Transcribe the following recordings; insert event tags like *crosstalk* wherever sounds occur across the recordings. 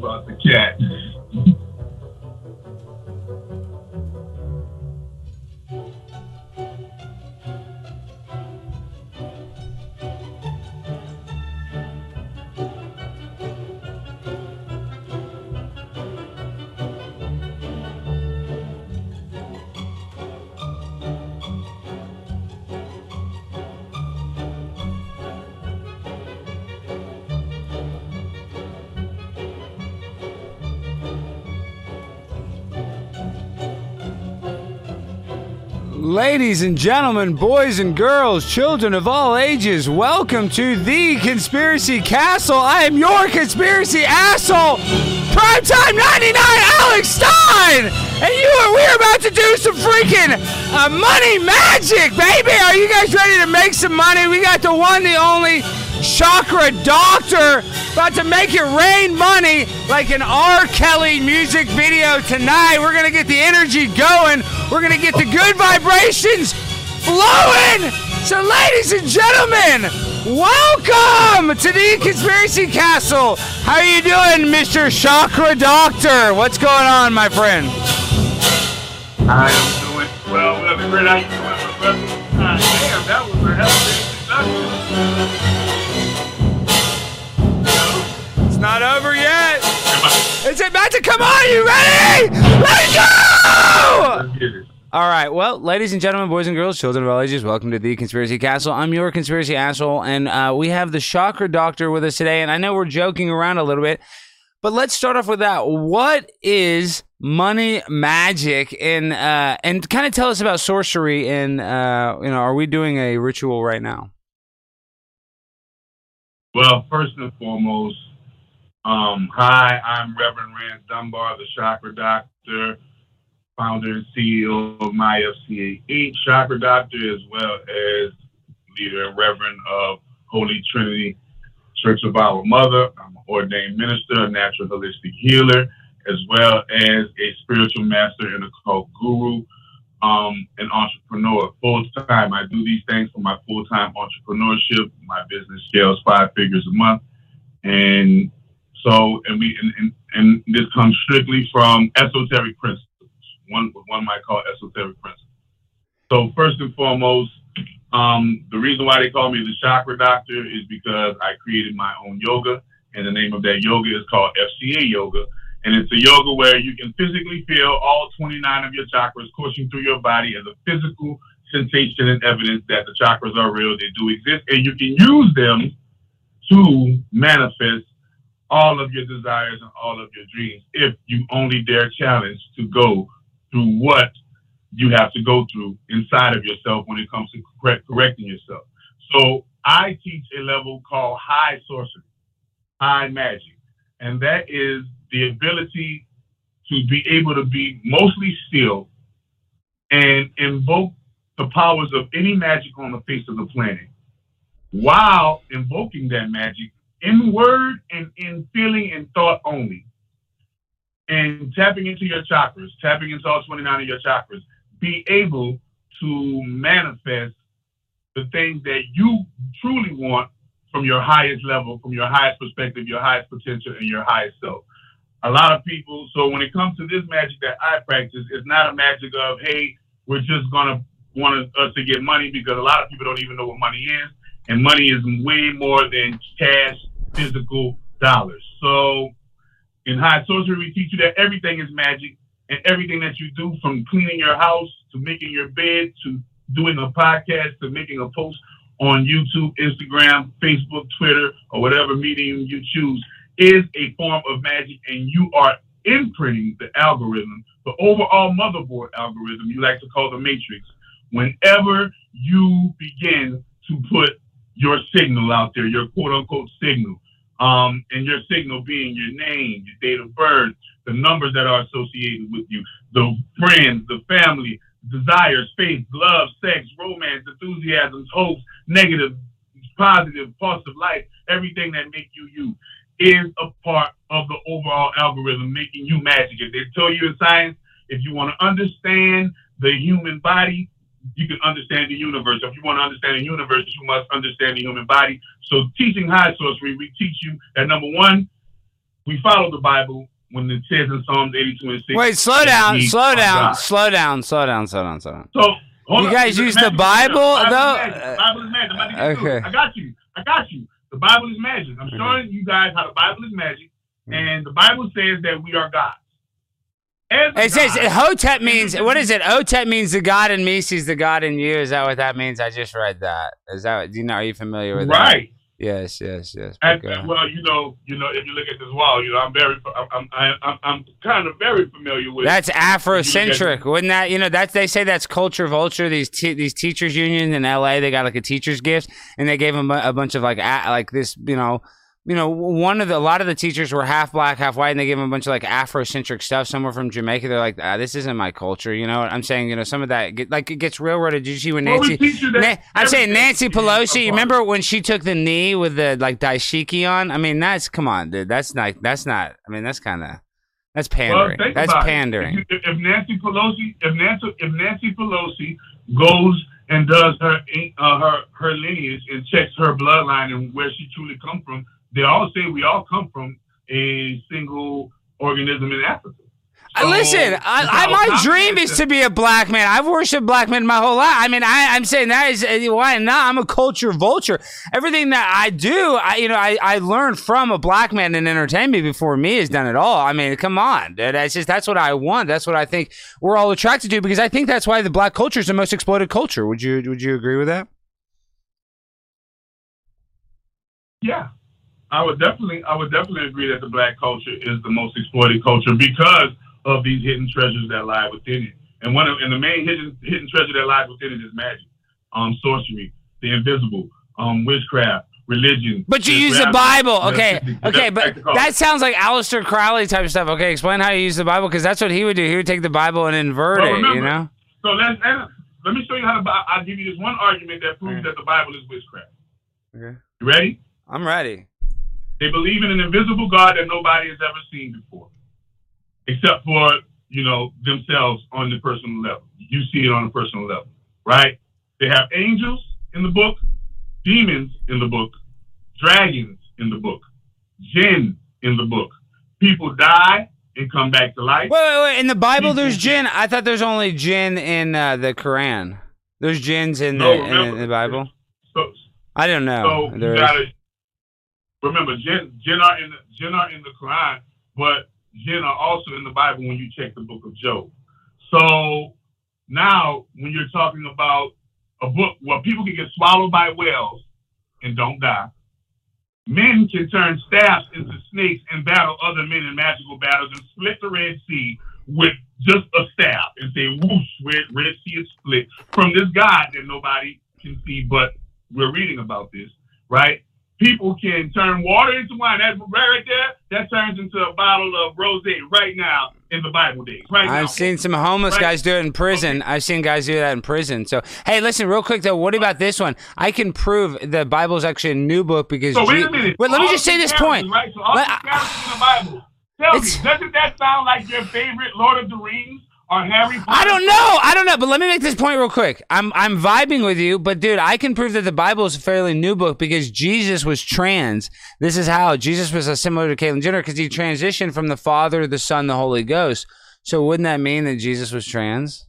about the cat. Ladies and gentlemen, boys and girls, children of all ages, welcome to the Conspiracy Castle. I am your conspiracy asshole, Primetime 99 Alex Stein! And you are, we're about to do some freaking uh, money magic, baby! Are you guys ready to make some money? We got the one, the only Chakra Doctor about to make it rain money like an R. Kelly music video tonight. We're gonna get the energy going. We're gonna get the good vibrations flowing. So, ladies and gentlemen, welcome to the Conspiracy Castle. How are you doing, Mr. Chakra Doctor? What's going on, my friend? I am doing well. Well, great. How you doing, my brother? Ah, damn, that was a hell of introduction. It's not over yet. It's about to come on. You ready? Let's go! It. All right. Well, ladies and gentlemen, boys and girls, children of all ages, welcome to the Conspiracy Castle. I'm your conspiracy asshole, and uh, we have the Chakra Doctor with us today. And I know we're joking around a little bit, but let's start off with that. What is money magic, and uh, and kind of tell us about sorcery? And uh, you know, are we doing a ritual right now? Well, first and foremost, um, hi, I'm Reverend Rand Dunbar, the Chakra Doctor, founder and CEO of MyFCA8 Chakra Doctor, as well as leader and Reverend of Holy Trinity Church of Our Mother. I'm an ordained minister, a natural holistic healer, as well as a spiritual master and a occult guru, um, an entrepreneur full time. I do these things for my full time entrepreneurship. My business scales five figures a month, and so and we and, and, and this comes strictly from esoteric principles. One one might call esoteric principles. So first and foremost, um, the reason why they call me the chakra doctor is because I created my own yoga, and the name of that yoga is called FCA yoga. And it's a yoga where you can physically feel all 29 of your chakras coursing through your body as a physical sensation and evidence that the chakras are real, they do exist, and you can use them to manifest all of your desires and all of your dreams if you only dare challenge to go through what you have to go through inside of yourself when it comes to correct, correcting yourself. So I teach a level called high sorcery, high magic, and that is the ability to be able to be mostly still and invoke the powers of any magic on the face of the planet while invoking that magic in word and in feeling and thought only. And tapping into your chakras, tapping into all 29 of your chakras, be able to manifest the things that you truly want from your highest level, from your highest perspective, your highest potential, and your highest self. A lot of people, so when it comes to this magic that I practice, it's not a magic of, hey, we're just gonna want us to get money because a lot of people don't even know what money is. And money is way more than cash, physical dollars. So in high sorcery, we teach you that everything is magic and everything that you do from cleaning your house to making your bed to doing a podcast to making a post on YouTube, Instagram, Facebook, Twitter, or whatever medium you choose is a form of magic and you are imprinting the algorithm, the overall motherboard algorithm you like to call the matrix, whenever you begin to put your signal out there, your quote unquote signal. Um, and your signal being your name, your date of birth, the numbers that are associated with you, the friends, the family, desires, faith, love, sex, romance, enthusiasms, hopes, negative, positive, positive life, everything that make you you. is a part of the overall algorithm, making you magic. If they tell you in science, if you want to understand the human body, you can understand the universe. If you want to understand the universe, you must understand the human body. So teaching high sorcery, we teach you that number one, we follow the Bible when it says in Psalms 82 and 6. Wait, slow down, slow down, slow down, slow down, slow down, slow down. So you up. guys use the Bible, Bible though? Is magic. Uh, Bible is magic. I'm about to get to Okay. I got you. I got you. The Bible is magic. I'm showing you guys how the Bible is magic, and the Bible says that we are gods. It says Hotep means what is it? Otep means the God in me sees the God in you. Is that what that means? I just read that. Is that do you know? Are you familiar with that? right? Yes, yes, yes. And, and, well, you know, you know, if you look at this wall, you know, I'm very, I'm, I'm, I'm, I'm kind of very familiar with. That's Afrocentric, wouldn't that? You know, that's they say that's culture vulture. These te- these teachers union in L.A. They got like a teachers gift, and they gave them a, a bunch of like a- like this, you know, you know, one of the a lot of the teachers were half black, half white, and they gave them a bunch of like Afrocentric stuff. Some were from Jamaica. They're like, ah, this isn't my culture. You know I'm saying? You know, some of that get, like it gets railroaded. Did you see when Well, Nancy? teach you that Na- I'm saying Nancy Pelosi. You remember when she took the knee with the like dashiki on? I mean, that's come on, dude. That's not. That's not. I mean, that's kind of. That's pandering. think that's pandering. If, you- if Nancy Pelosi, if Nancy, if Nancy Pelosi goes and does her uh, her her lineage and checks her bloodline and where she truly come from, they all say we all come from a single organism in Africa. Uh, So, Listen, I, I, my dream is to be a black man. I've worshipped black men my whole life. I mean, I, I'm saying that is uh, why not? I'm a culture vulture. Everything that I do, I, you know, I, I learned from a black man in entertainment before me has done it all. I mean, come on, dude. That's just that's what I want. That's what I think we're all attracted to because I think that's why the black culture is the most exploited culture. Would you Would you agree with that? Yeah, I would definitely, I would definitely agree that the black culture is the most exploited culture because of these hidden treasures that lie within it. And one of, and the main hidden hidden treasure that lies within it is magic, um, sorcery, the invisible, um, witchcraft, religion. But you use the Bible, okay? the- Okay, the but that sounds like Aleister Crowley type stuff. Okay, explain how you use the Bible because that's what he would do. He would take the Bible and invert Well, it. You know? So let's let me show you how Bi- I'll give you this one argument that proves Okay. that the Bible is witchcraft. Okay. You ready? I'm ready. They believe in an invisible God that nobody has ever seen before, except for you know themselves on the personal level. You see it on a personal level, right? They have angels in the book, demons in the book, dragons in the book, jinn in the book. People die and come back to life. Wait, wait, wait. In the Bible, there's jinn. I thought there's only jinn in uh, the Quran. There's jinns in the, No, in, the Bible. So, I don't know. So There you is- gotta remember, jinn, are in the, are in the Quran, but jinn are also in the Bible when you check the book of Job. So now, when you're talking about a book where people can get swallowed by whales and don't die, men can turn staffs into snakes and battle other men in magical battles and split the Red Sea with just a staff and say, whoosh, Red, Red Sea is split from this God that nobody can see, but we're reading about this, right? People can turn water into wine. That right, there, that turns into a bottle of rosé right now in the Bible days. Right now. I've seen some homeless Right. guys do it in prison. I've seen guys do that in prison. So, hey, listen, real quick though. What about this one? I can prove the Bible's actually a new book because. So wait a minute. Wait, let me just say this point. Right? So all Let- these characters in the Bible. Tell me, doesn't that sound like your favorite Lord of the Rings Harry Potter? I don't know. I don't know. But let me make this point real quick. I'm I'm vibing with you, but dude, I can prove that the Bible is a fairly new book because Jesus was trans. This is how Jesus was similar to Caitlyn Jenner because he transitioned from the Father, the Son, the Holy Ghost. So wouldn't that mean that Jesus was trans?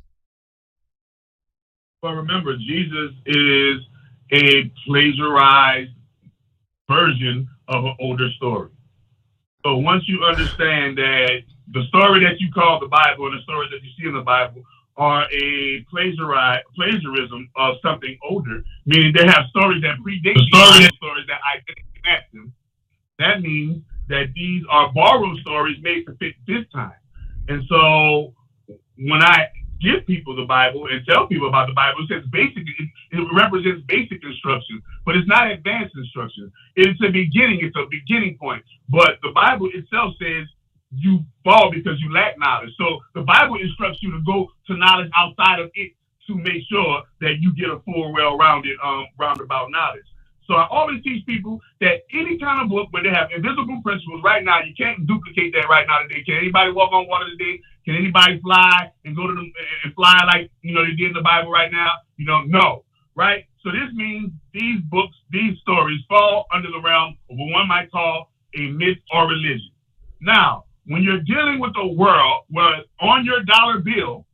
But remember, Jesus is a plagiarized version of an older story. So once you understand that the story that you call the Bible and the stories that you see in the Bible are a plagiari- plagiarism of something older, meaning they have stories that predate the story stories that identify them. That means that these are borrowed stories made to fit this time. And so when I give people the Bible and tell people about the Bible, it says basic, it, it represents basic instruction, but it's not advanced instruction. It's a beginning, it's a beginning point. But the Bible itself says you fall because you lack knowledge. So the Bible instructs you to go to knowledge outside of it to make sure that you get a full, well-rounded, um, roundabout knowledge. So I always teach people that any kind of book where they have invisible principles right now, you can't duplicate that right now today. Can anybody walk on water today? Can anybody fly and go to the and fly like you know they did in the Bible right now? You don't know, no, right? So this means these books, these stories fall under the realm of what one might call a myth or religion. Now, when you're dealing with a world where on your dollar bill,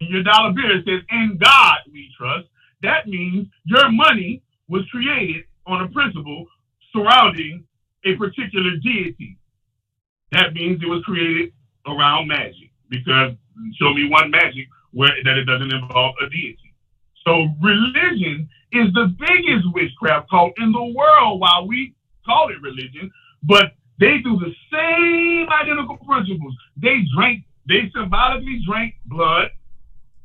your dollar bill it says "In God We Trust," that means your money was created on a principle surrounding a particular deity. That means it was created around magic because show me one magic where that it doesn't involve a deity. So religion is the biggest witchcraft cult in the world while we call it religion, but they do the same identical principles. They drank, they symbolically drank blood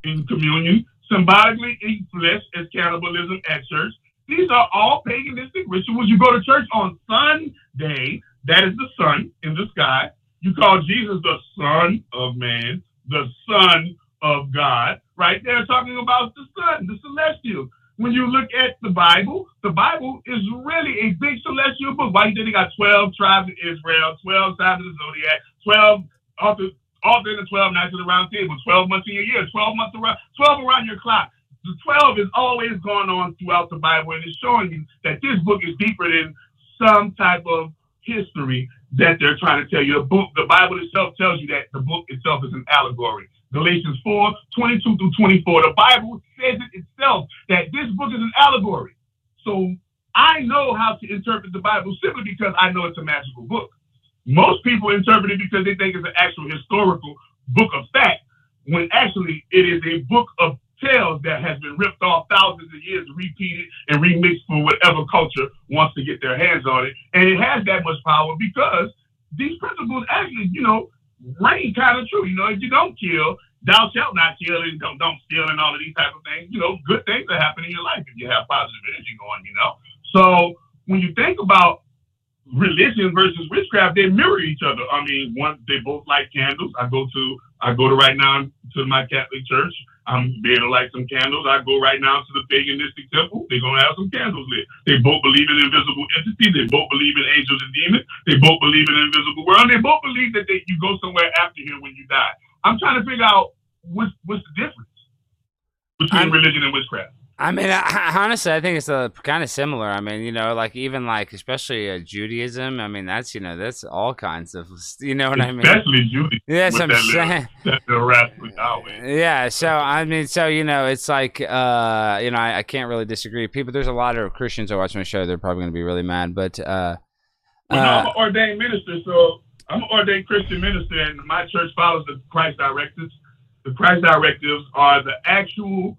in communion, symbolically eat flesh as cannibalism at church. These are all paganistic rituals. You go to church on Sunday, that is the sun in the sky. You call Jesus the Son of Man, the Son of God, right? They're talking about the sun, the celestial. When you look at the Bible, the Bible is really a big celestial book. Why you think they got 12 tribes of Israel, 12 tribes of the zodiac, 12 authors, authors the 12 knights of the round table, 12 months in your year, 12 months around, 12 around your clock the 12 is always going on throughout the Bible, and it's showing you that this book is deeper than some type of history that they're trying to tell you. The book, the Bible itself tells you that the book itself is an allegory. Galatians 4, 22 through 24. The Bible says it itself that this book is an allegory. So I know how to interpret the Bible simply because I know it's a magical book. Most people interpret it because they think it's an actual historical book of fact, when actually it is a book of tales that has been ripped off thousands of years, repeated and remixed for whatever culture wants to get their hands on it. And it has that much power because these principles actually, you know, reign kind of true. You know, if you don't kill, thou shalt not kill, and don't, don't steal, and all of these type of things, you know, good things that happen in your life if you have positive energy going, you know. So when you think about religion versus witchcraft, they mirror each other. I mean, one, they both light candles. I go to, I go to right now to my Catholic church. I'm being to light some candles. I go right now to the paganistic temple. They're gonna have some candles lit. They both believe in invisible entities. They both believe in angels and demons. They both believe in invisible world. They both believe that they, you go somewhere after here when you die. I'm trying to figure out what's what's the difference between I'm, religion and witchcraft. I mean, I, honestly, I think it's a kind of similar. I mean, you know, like even like especially uh, Judaism. I mean, that's you know, that's all kinds of, *laughs* you know what especially I mean? Especially Judaism. Yes, I'm saying. Yeah. So I mean, so you know, it's like, uh, you know, I, I, can't really disagree. People, there's a lot of Christians who watch my show. They're probably going to be really mad, but. uh well, no, I'm an ordained minister, so I'm an ordained Christian minister, and my church follows the Christ directives. The Christ directives are the actual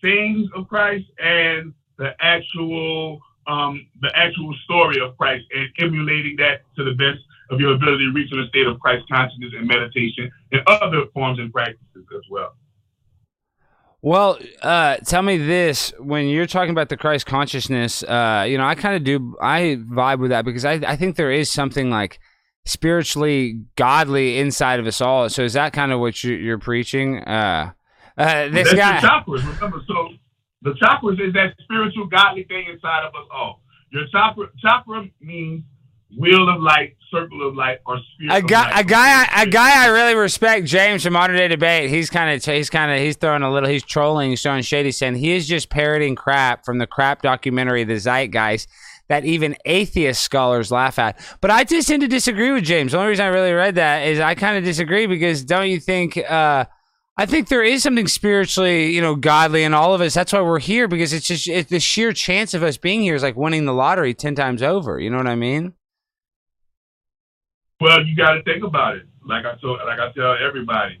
things of Christ and the actual um, the actual story of Christ and emulating that to the best of your ability, reaching a state of Christ consciousness and meditation and other forms and practices as well. Well, uh, tell me this: when you're talking about the Christ consciousness, uh, you know, I kind of do, I vibe with that because I, I think there is something like spiritually godly inside of us all. So is that kind of what you're, you're preaching? Uh, uh, this That's guy. The chakras. Remember, so the chakras is that spiritual, godly thing inside of us all. Your chakra, chakra means wheel of light, circle of light, or spirit. A guy, a guy, a guy I really respect, James from Modern Day Debate. He's kind of, he's kind of, he's throwing a little, he's trolling, he's throwing shady, saying he is just parroting crap from the crap documentary, The Zeitgeist. That even atheist scholars laugh at. But I just tend to disagree with James. The only reason I really read that is I kind of disagree because don't you think uh, I think there is something spiritually, you know, godly in all of us. That's why we're here because it's just it's the sheer chance of us being here is like winning the lottery ten times over. You know what I mean? Well, you got to think about it. Like I told, like I tell everybody,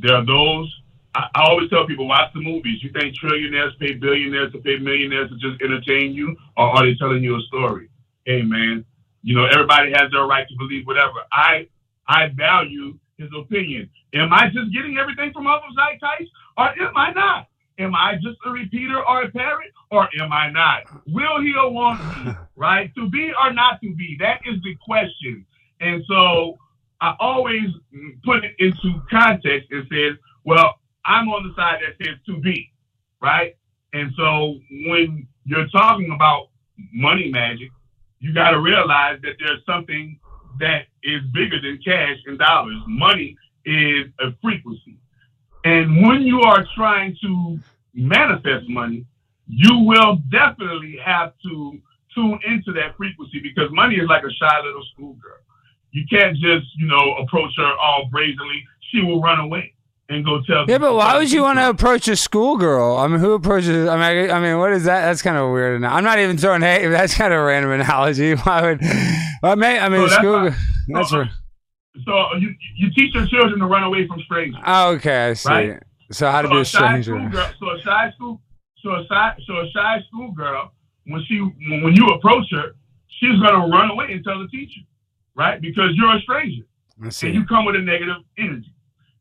there are those. I, I always tell people, watch the movies. You think trillionaires pay billionaires to pay millionaires to just entertain you, or are they telling you a story? Hey, man, you know everybody has their right to believe whatever. I I value his opinion. Am I just getting everything from other zeitgeist, or am I not? Am I just a repeater or a parrot, or am I not? Will he or won't he? *laughs* Right? To be or not to be? That is the question. And so I always put it into context and says, well, I'm on the side that says to be, right? And so when you're talking about money magic, you got to realize that there's something that is bigger than cash and dollars. Money is a frequency. And when you are trying to manifest money, you will definitely have to tune into that frequency because money is like a shy little schoolgirl. You can't just, you know, approach her all brazenly. She will run away and go tell. Yeah, but why would you want to approach a schoolgirl? I mean, who approaches? I mean, I mean, what is that? That's kind of weird. I'm not even throwing hate. *laughs* That's kind of a random analogy. *laughs* Why would? I mean, I mean, so school. That's, that's so, so you you teach your children to run away from strangers. Oh, okay, I see. Right? So how to so be a stranger? Girl, so a shy school, so a shy, so a shy schoolgirl, when she when you approach her, she's gonna run away and tell the teacher, right? Because you're a stranger, and you come with a negative energy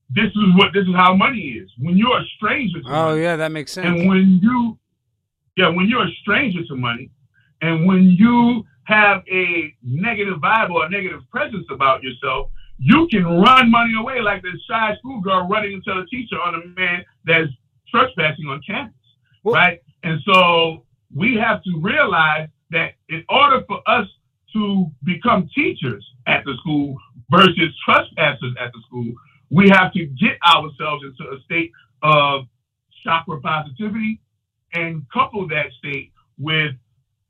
this is what this is how money is. When you're a stranger to Oh money, yeah, that makes sense. And when you yeah, when you're a stranger to money and when you have a negative vibe or a negative presence about yourself, you can run money away like this shy schoolgirl running into a teacher on a man that's trespassing on campus. Well, right? And so we have to realize that in order for us to become teachers at the school versus trespassers at the school, we have to get ourselves into a state of chakra positivity and couple that state with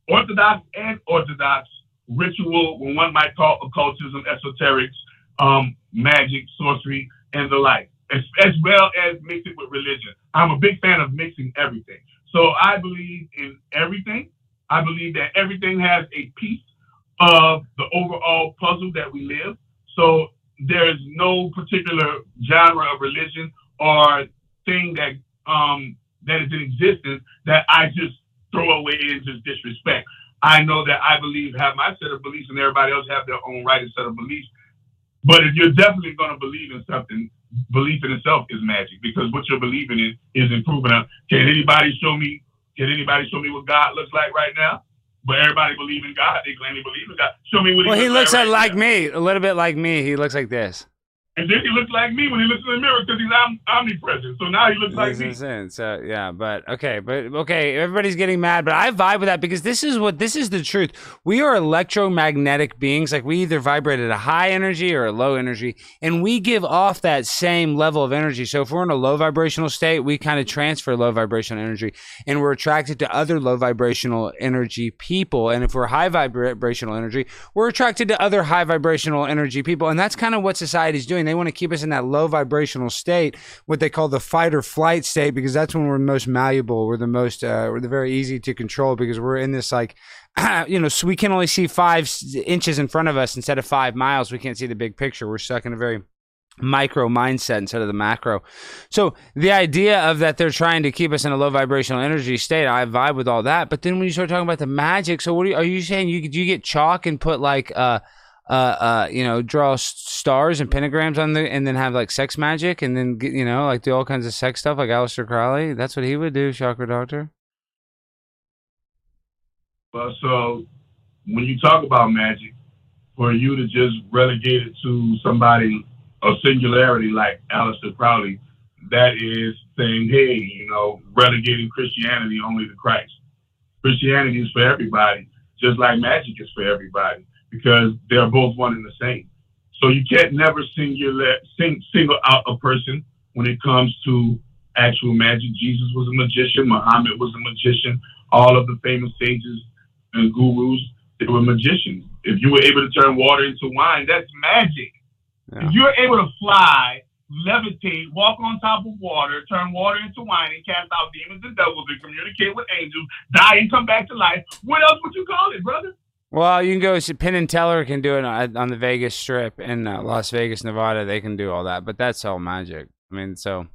orthodox and orthodox ritual, what one might call occultism, esoterics, um, magic, sorcery, and the like, as, as well as mix it with religion. I'm a big fan of mixing everything. So I believe in everything. I believe that everything has a piece of the overall puzzle that we live. So there's no particular genre of religion or thing that um, that is in existence that I just throw away and just disrespect. I know that I believe have my set of beliefs and everybody else have their own right and set of beliefs. But if you're definitely going to believe in something, belief in itself is magic because what you're believing in is improving. Can anybody show me? Can anybody show me what God looks like right now? But everybody believe in God. They claim they believe in God. Show me what. Well, he, looks like, like me, a little bit like me. He looks like this. And then he looks like me when he looks in the mirror because he's om- omnipresent. So now he looks like me. Sense. So yeah, but okay, but okay, everybody's getting mad, but I vibe with that because this is what this is the truth. We are electromagnetic beings. Like we either vibrate at a high energy or a low energy, and we give off that same level of energy. So if we're in a low vibrational state, we kind of transfer low vibrational energy, and we're attracted to other low vibrational energy people. And if we're high vibrational energy, we're attracted to other high vibrational energy people, and that's kind of what society's doing they want to keep us in that low vibrational state, what they call the fight or flight state, because that's when we're most malleable. We're the most, uh, we're the very easy to control because we're in this like, *clears throat* you know, so we can only see five inches in front of us instead of five miles. We can't see the big picture. We're stuck in a very micro mindset instead of the macro. So the idea of that they're trying to keep us in a low vibrational energy state, I vibe with all that. But then when you start talking about the magic, so what are you, are you saying? You do you get chalk and put like uh uh, uh, you know, draw stars and pentagrams on the, and then have like sex magic, and then you know, like do all kinds of sex stuff, like Aleister Crowley. That's what he would do, Chakra Doctor. Well, so when you talk about magic, for you to just relegate it to somebody a singularity like Aleister Crowley, that is saying, hey, you know, relegating Christianity only to Christ. Christianity is for everybody, just like magic is for everybody because they're both one and the same. So you can't never singular, sing, single out a person when it comes to actual magic. Jesus was a magician. Muhammad was a magician. All of the famous sages and gurus, they were magicians. If you were able to turn water into wine, that's magic. Yeah. If you're able to fly, levitate, walk on top of water, turn water into wine, and cast out demons and devils and communicate with angels, die and come back to life, what else would you call it, brother? Well, you can go. Penn and Teller can do it on the Vegas Strip in uh, Las Vegas, Nevada. They can do all that, but that's all magic. I mean, so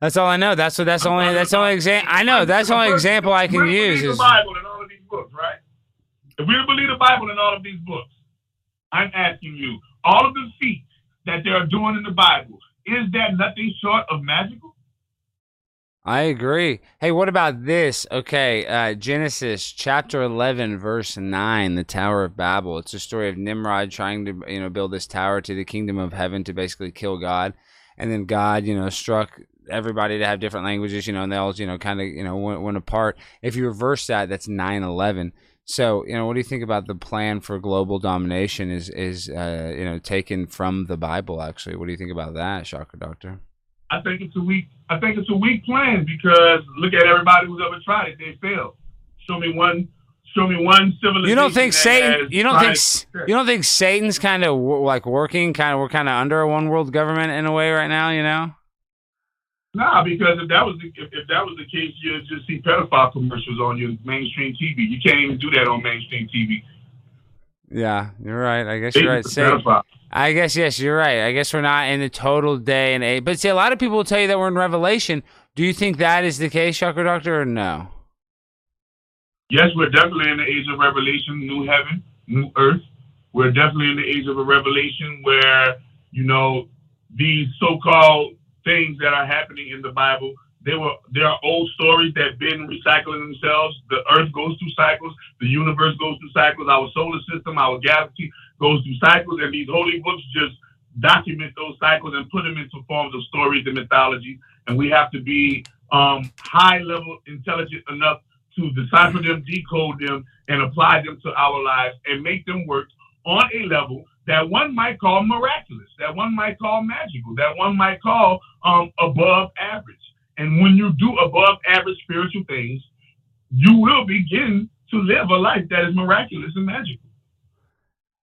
that's all I know. That's what. That's the only. That's the only example. I know. That's the only example I can use. Is the Bible and all of these books, right? If we believe the Bible and all of these books, I'm asking you, all of the feats that they are doing in the Bible, is that nothing short of magical? I agree. Hey, what about this? Okay, uh, Genesis chapter 11, verse 9, the Tower of Babel. It's a story of Nimrod trying to, you know, build this tower to the kingdom of heaven to basically kill God. And then God, you know, struck everybody to have different languages, you know, and they all, you know, kind of, you know, went, went apart. If you reverse that, that's 9/11. So, you know, what do you think about the plan for global domination? Is is uh, you know taken from the Bible? Actually, what do you think about that, Chakra Doctor? I think it's a weak. I think it's a weak plan because look at everybody who's ever tried it; they failed. Show me one. Show me one civilization. You don't think Satan? You don't think you don't think Satan's kind of like working? Kind of we're kind of under a one world government in a way right now. You know? Nah, because if that was the, if, if that was the case, you'd just see pedophile commercials on your mainstream TV. You can't even do that on mainstream TV. Yeah, you're right. I guess you're right. Satan. I guess yes, you're right. I guess we're not in the total day and age. But see, a lot of people will tell you that we're in Revelation. Do you think that is the case, Chakra Doctor, or no? Yes, we're definitely in the age of revelation, new heaven, new earth. We're definitely in the age of a revelation where, you know, these so-called things that are happening in the Bible, they were there are old stories that been recycling themselves. The earth goes through cycles, the universe goes through cycles, our solar system, our galaxy goes through cycles, and these holy books just document those cycles and put them into forms of stories and mythology. And we have to be um, high level intelligent enough to decipher them, decode them, and apply them to our lives and make them work on a level that one might call miraculous, that one might call magical, that one might call um, above average. And when you do above average spiritual things, you will begin to live a life that is miraculous and magical.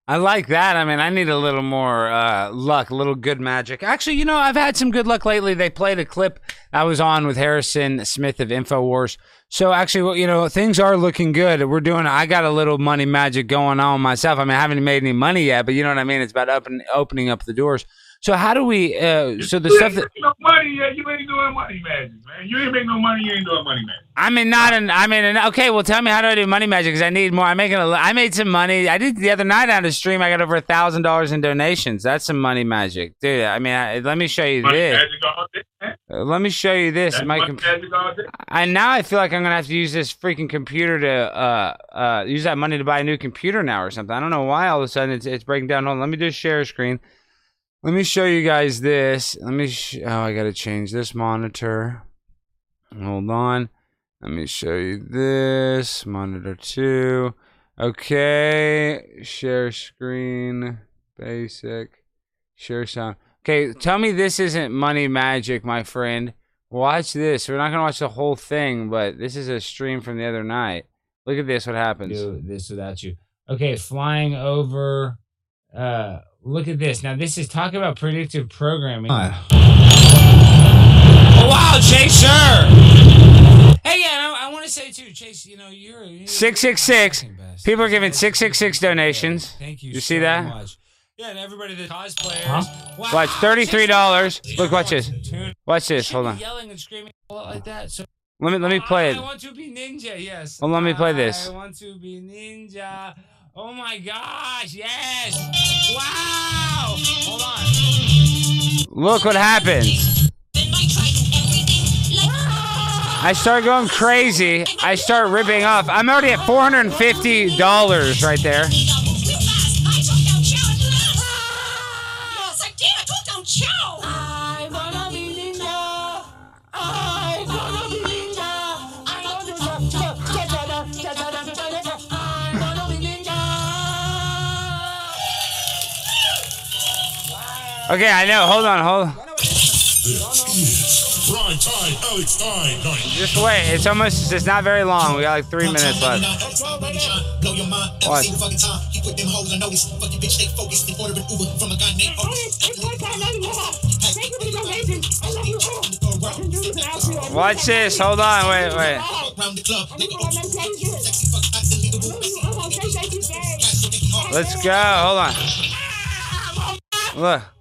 I like that. I mean, I need a little more uh, luck, a little good magic. Actually, you know, I've had some good luck lately. They played a clip I was on with Harrison Smith of Infowars. So actually, well, you know, things are looking good. We're doing. I got a little money magic going on myself. I mean, I haven't made any money yet, but you know what I mean. It's about open, opening up the doors. So how do we? Uh, so the you stuff ain't that no money yet. You ain't doing money magic, man. You ain't making no money. You ain't doing money magic. I'm in not an. I mean, an, okay. Well, tell me how do I do money magic? Because I need more. I'm making a. I made some money. I did the other night on the stream. I got over a thousand dollars in donations. That's some money magic, dude. I mean, I, let me show you Money this. day. Let me show you this. That's My com-. I now I feel like I'm gonna have to use this freaking computer to uh uh use that money to buy a new computer now or something. I don't know why all of a sudden it's it's breaking down. Hold on, let me do a share screen. Let me show you guys this. Let me. Oh, I gotta change this monitor. Hold on. Let me show you this monitor two. Okay, share screen, basic, share sound. Okay, tell me this isn't money magic, my friend. Watch this. We're not gonna watch the whole thing, but this is a stream from the other night. Look at this. What happens? do this without you. Okay, flying over. Uh, look at this. Now, this is talk about predictive programming. Oh, wow, Chase, sir. Hey, yeah, I, I want to say too, Chase. You know, you're, you're 666. best. People are giving 666 donations. Thank you. You see that? Much. Yeah, and everybody that cosplayers. Wow, Watch thirty-three dollars. Look, watch this. Watch this. Hold on. Yelling and screaming like that. So Let me let me play I, it. I want to be ninja. Yes. Well, let me play this. I want to be ninja. Oh my gosh! Yes. Wow. Hold on. Look what happens. I start going crazy. I start ripping off. I'm already at four hundred and fifty dollars right there. Okay, I know. Hold on, hold on. Prime time, Alex Stein, night. Just wait. It's almost. It's not very long. We got like three minutes left. Blow your mind. What? single fucking time. You put them hoes on notice. Fuck your bitch, stay focused. And order an Uber from a guy named Otis. Watch this. Hold on. Wait, wait. Round the club, nigga, sexy, fucking hot, illegal. Let's go. Hold on. Look.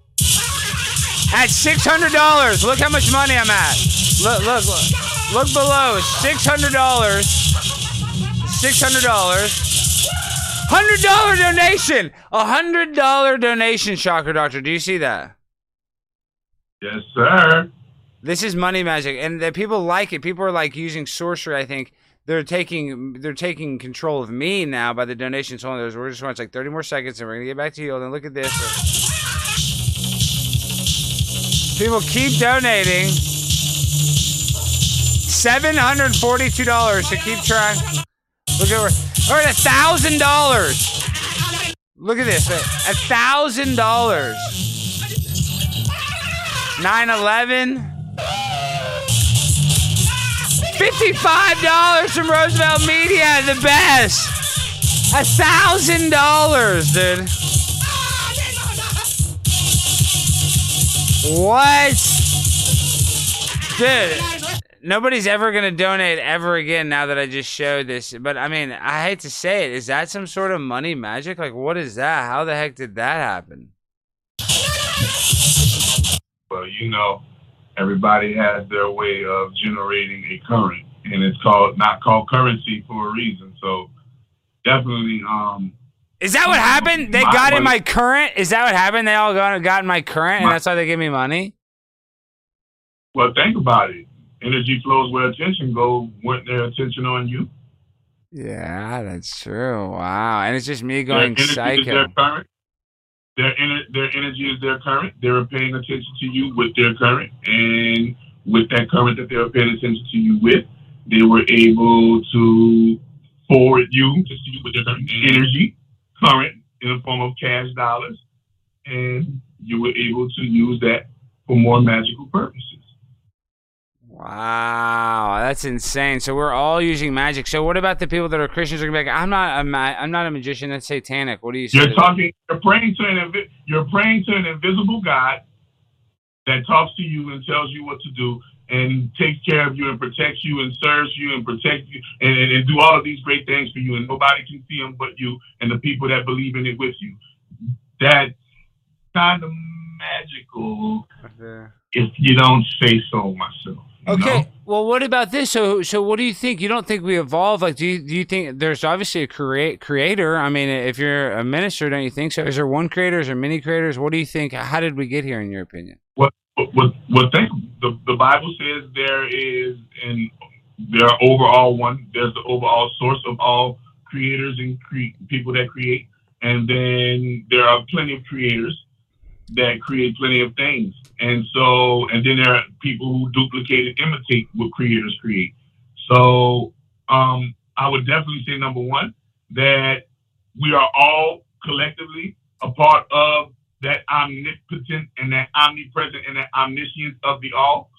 At six hundred dollars. Look how much money I'm at. Look, look, look. Look below. Six hundred dollars. Six hundred dollars. Hundred dollar donation. A hundred dollar donation. Chakra Doctor. Do you see that? Yes, sir. This is money magic, and the people like it. People are like using sorcery. I think they're taking they're taking control of me now by the donations. Hold on, there's we're just going to like 30 more seconds, and we're gonna get back to you. And look at this. People keep donating. seven hundred forty-two dollars to keep trying. Look at we're, at a thousand dollars. Look at this, a thousand dollars. 9/11. Fifty-five dollars from Roosevelt Media, the best. A thousand dollars, dude. What? Dude, nobody's ever gonna donate ever again now that I just showed this. But I mean, I hate to say it. Is that some sort of money magic? Like, what is that? How the heck did that happen? Well, you know, everybody has their way of generating a current, and it's called not called currency for a reason. So definitely, um, Is that what happened? They My- got in my- current. Is that what happened? They all got got in my current, and My- that's why they give me money. well, think about it. Energy flows where attention goes. Went their attention on you. Yeah, that's true. Wow, and it's just me Their going is psycho. their current. Their ener- their energy is their current. They're paying attention to you with their current, and with that current that they were paying attention to you with, they were able to forward you to see you with their current energy, current in the form of cash dollars, and you were able to use that for more magical purposes. Wow, that's insane. So we're all using magic. So what about the people that are Christians? Are gonna be like, I'm not a ma- I'm not a magician. That's satanic. What do you say? You're talking. You're praying to an invi- you're praying to an invisible God that talks to you and tells you what to do and takes care of you and protects you and serves you and protects you and, and, and do all of these great things for you and nobody can see them but you and the people that believe in it with you. That's kind of magical uh-huh. if you don't say so myself. Okay. know? Well, what about this? So, so what do you think? You don't think we evolve? Like, do you do you think there's obviously a create creator? I mean, if you're a minister, don't you think so? Is there one creator? Is there many creators? What do you think? How did we get here, in your opinion? What what what think the, the Bible says there is and there are overall one there's the overall source of all creators and cre- people that create. And then there are plenty of creators that create plenty of things. And so and then there are people who duplicate and imitate what creators create. So um I would definitely say number one that we are all collectively a part of omnipotent and that omnipresent and that omniscience of the all.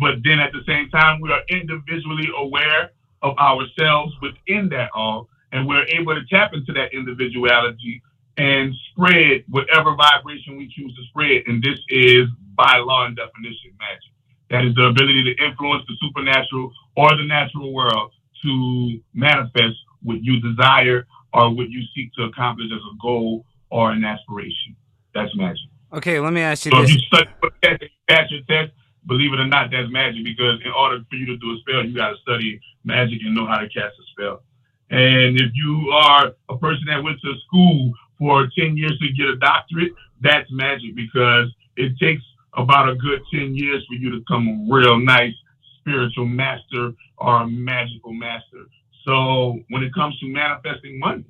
But then at the same time, we are individually aware of ourselves within that all, and we're able to tap into that individuality and spread whatever vibration we choose to spread. And this is by law and definition magic. That is the ability to influence the supernatural or the natural world to manifest what you desire or what you seek to accomplish as a goal or an aspiration. That's magic. Okay, let me ask you So if this. you study test you pass your test, believe it or not, that's magic because in order for you to do a spell, you got to study magic and know how to cast a spell. And if you are a person that went to school for 10 years to get a doctorate, that's magic because it takes about a good 10 years for you to become a real nice spiritual master or a magical master. So when it comes to manifesting money,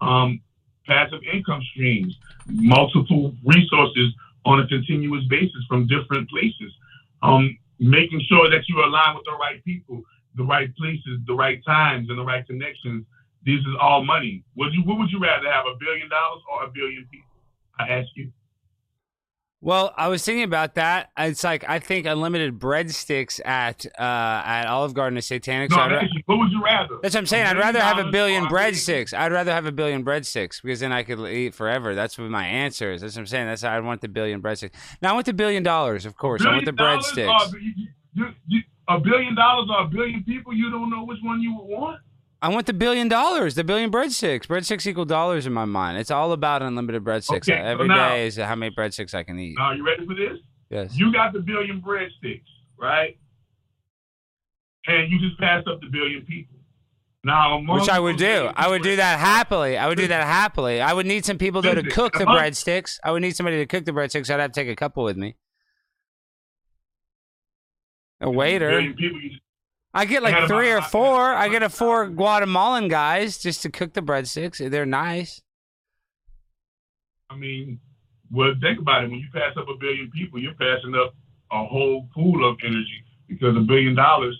um, passive income streams, multiple resources on a continuous basis from different places. Um, making sure that you align with the right people, the right places, the right times, and the right connections. This is all money. Would you? What would you rather have? A billion dollars or a billion people? I ask you. Well, I was thinking about that. It's like I think unlimited breadsticks at uh, at Olive Garden is satanic. No, so ra- what would you rather? That's what I'm saying. I'd rather have a billion or a billion breadsticks. I'd rather have a billion breadsticks because then I could eat forever. That's what my answer is. That's what I'm saying. That's how I want the billion breadsticks. Now I want the billion dollars, of course. I want the breadsticks. or- you- you- you- A billion dollars or a billion people? You don't know which one you would want. I want the billion dollars, the billion breadsticks. Breadsticks equal dollars in my mind. It's all about unlimited breadsticks. Okay, so Every day now- is how many breadsticks I can eat. Are you ready for this? Yes. You got the billion breadsticks, right? And you just passed up the billion people. Now, Which I would do. I would do that happily. I would do that happily. I would need some people though to cook the breadsticks. I would need somebody to cook the breadsticks. I'd have to take a couple with me. A waiter. billion people, you just I get like about three or four. I get a four Guatemalan guys just to cook the breadsticks. They're nice. I mean, well, think about it. When you pass up a billion people, you're passing up a whole pool of energy because a billion dollars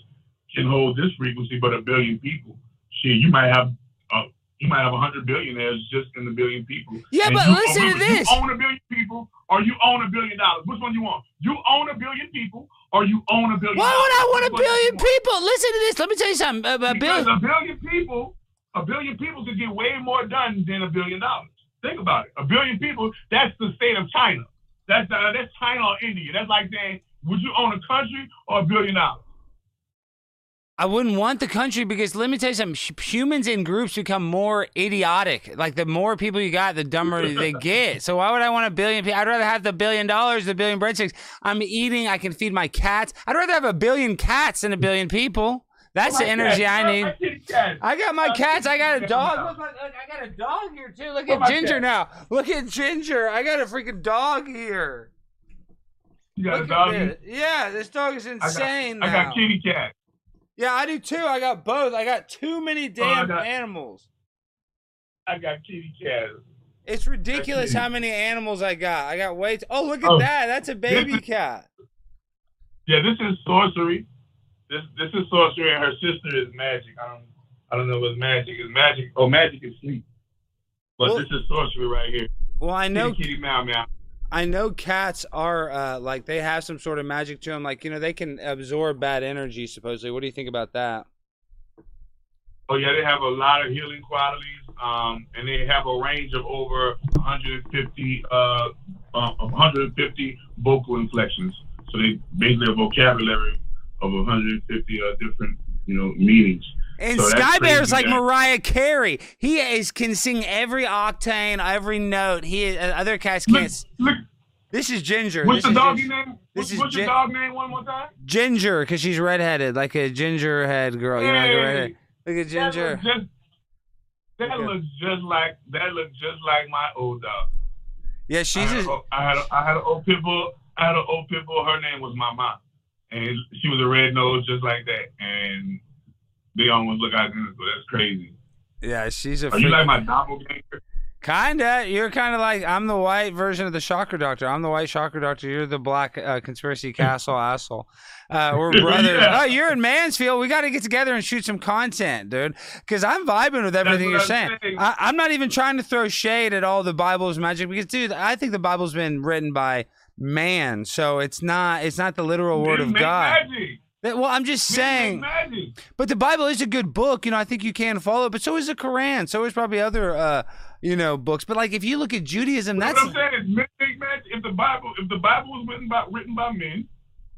can hold this frequency, but a billion people. Shit, you might have you might have a hundred billionaires just in the billion people. Yeah, And but you, listen to this. You own a billion people, or you own a billion dollars. Which one you want? You own a billion people, or you own a billion. Why would I want a billion want? people? Listen to this. Let me tell you something. A, a Because billion. a billion people, a billion people could get way more done than a billion dollars. Think about it. A billion people, that's the state of China. That's uh, that's China or India. That's like saying, would you own a country or a billion dollars? I wouldn't want the country because let me tell you something. Humans in groups become more idiotic. Like the more people you got, the dumber they *laughs* get. So why would I want a billion people? I'd rather have the billion dollars, the billion breadsticks. I'm eating. I can feed my cats. I'd rather have a billion cats than a billion people. That's the energy I need. my kitty cat. I got my cats. I got a dog. Look, look, look, I got a dog here too. Look Oh, at Ginger now. Look at Ginger. I got a freaking dog here. You got Look doggy? at this. Yeah, this dog is I got, insane I got kitty cat. Yeah, I do too. I got both. I got too many oh, damn got- animals. I got kitty cats. It's ridiculous how many animals I got. I got way. T- oh, look at Oh. that. That's a baby cat. Yeah, this is sorcery. This this is sorcery, and her sister is magic. I don't I don't know what's magic. Is magic? Oh, magic is sleep. But Well- this is sorcery right here. Well, I know. Kitty, kitty, meow, meow. I know cats are uh, like they have some sort of magic to them. Like you know, they can absorb bad energy. Supposedly, what do you think about that? Oh yeah, they have a lot of healing qualities, um, and they have a range of over 150, uh, uh, 150 vocal inflections. So they basically a vocabulary of 150 uh, different, you know, meanings. And So Sky Bear's crazy, like man. Mariah Carey. He is can sing every octane, every note. He uh, other cats can't. s- look, This is Ginger. what's This the doggy Gin- name? this What's, is what's your dog name one more time? Ginger, because she's redheaded, like a ginger head girl. You know, like redhead. Look at That Ginger. looks just, that Okay. looks just like that looks just like my old dog. Yeah, I she's had, a, a, I had a, I had an old pit bull. I had an old pit bull. Her name was Mama, and she was a red nose just like that. And they almost look identical. That's crazy. yeah, she's a. Are you like my doppelganger? Kinda. You're kind of like I'm the white version of the Chakra Doctor. I'm the white Chakra Doctor. You're the black uh, conspiracy *laughs* castle asshole. Uh, we're *laughs* brothers. Yeah. Oh, you're in Mansfield. We got to get together and shoot some content, dude. Because I'm vibing with everything you're I'm saying. saying. I, I'm not even trying to throw shade at all the Bible's magic because, dude, I think the Bible's been written by man, so it's not it's not the literal word of God. Magic. That- Well, I'm just saying. But the Bible is a good book. You know, I think you can follow it. But so is the Quran. So is probably other, uh, you know, books. But like, if you look at Judaism, that's what I'm saying is make magic. If the Bible, if the Bible was written by written by men,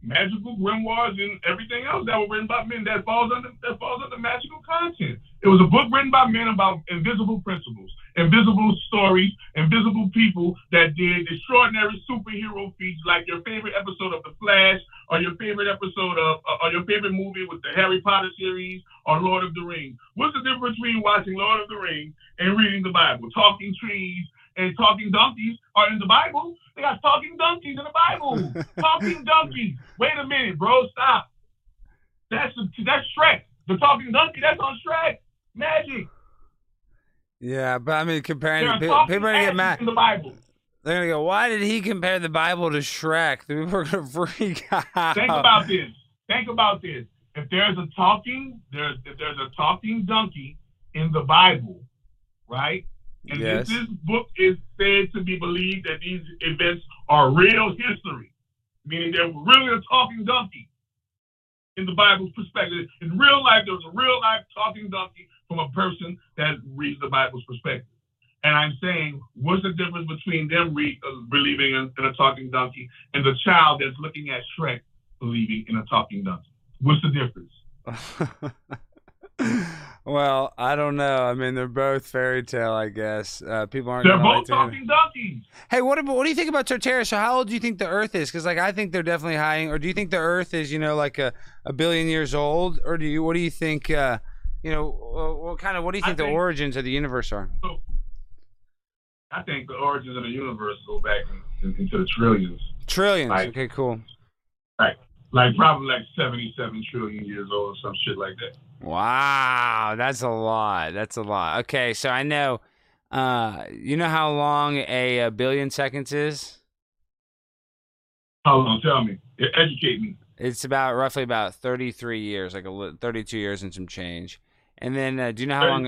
magical grimoires and everything else that were written by men, that falls under that falls under magical content. It was a book written by men about invisible principles, invisible stories, invisible people that did extraordinary superhero feats, like your favorite episode of The Flash, or your favorite episode of, uh, or your favorite movie with the Harry Potter series, or Lord of the Rings. What's the difference between watching Lord of the Rings and reading the Bible? Talking trees and talking donkeys are in the Bible. They got talking donkeys in the Bible. *laughs* talking donkeys. Wait a minute, bro. Stop. That's that's Shrek. The talking donkey. That's on Shrek. Magic. Yeah. But I mean, comparing There are people, people are gonna get mad. in the Bible. They're gonna go, why did he compare the Bible to Shrek? The People are gonna *laughs* freak out. Think about this. Think about this. If there's a talking, there's if there's a talking donkey in the Bible, right? And Yes. this, this book is said to be believed that these events are real history, meaning they're really a talking donkey in the Bible's perspective. In real life, there was a real life talking donkey from a person that reads the Bible's perspective. And I'm saying, what's the difference between them re- uh, believing in, in a talking donkey and the child that's looking at Shrek believing in a talking donkey? What's the difference? *laughs* well, I don't know. I mean, they're both fairy tale, I guess. Uh, people aren't. They're like both talking donkeys. Hey, what about what do you think about Tartaria? So, how old do you think the Earth is? Because, like, I think they're definitely high. Or do you think the Earth is, you know, like a, a billion years old? Or do you? What do you think? Uh, you know, uh, what kind of? What do you I think the origins of the universe are? I think the origins of the universe go back in, in, into the trillions. Trillions. Like- okay, cool. Right. Like probably like 77 trillion years old or some shit like that. Wow, that's a lot. That's a lot. Okay, so I know. Uh, you know how long a, a billion seconds is? How long? Tell me. Educate me. It's about roughly about 33 years, like a 32 years and some change. And then, uh, do you know how long?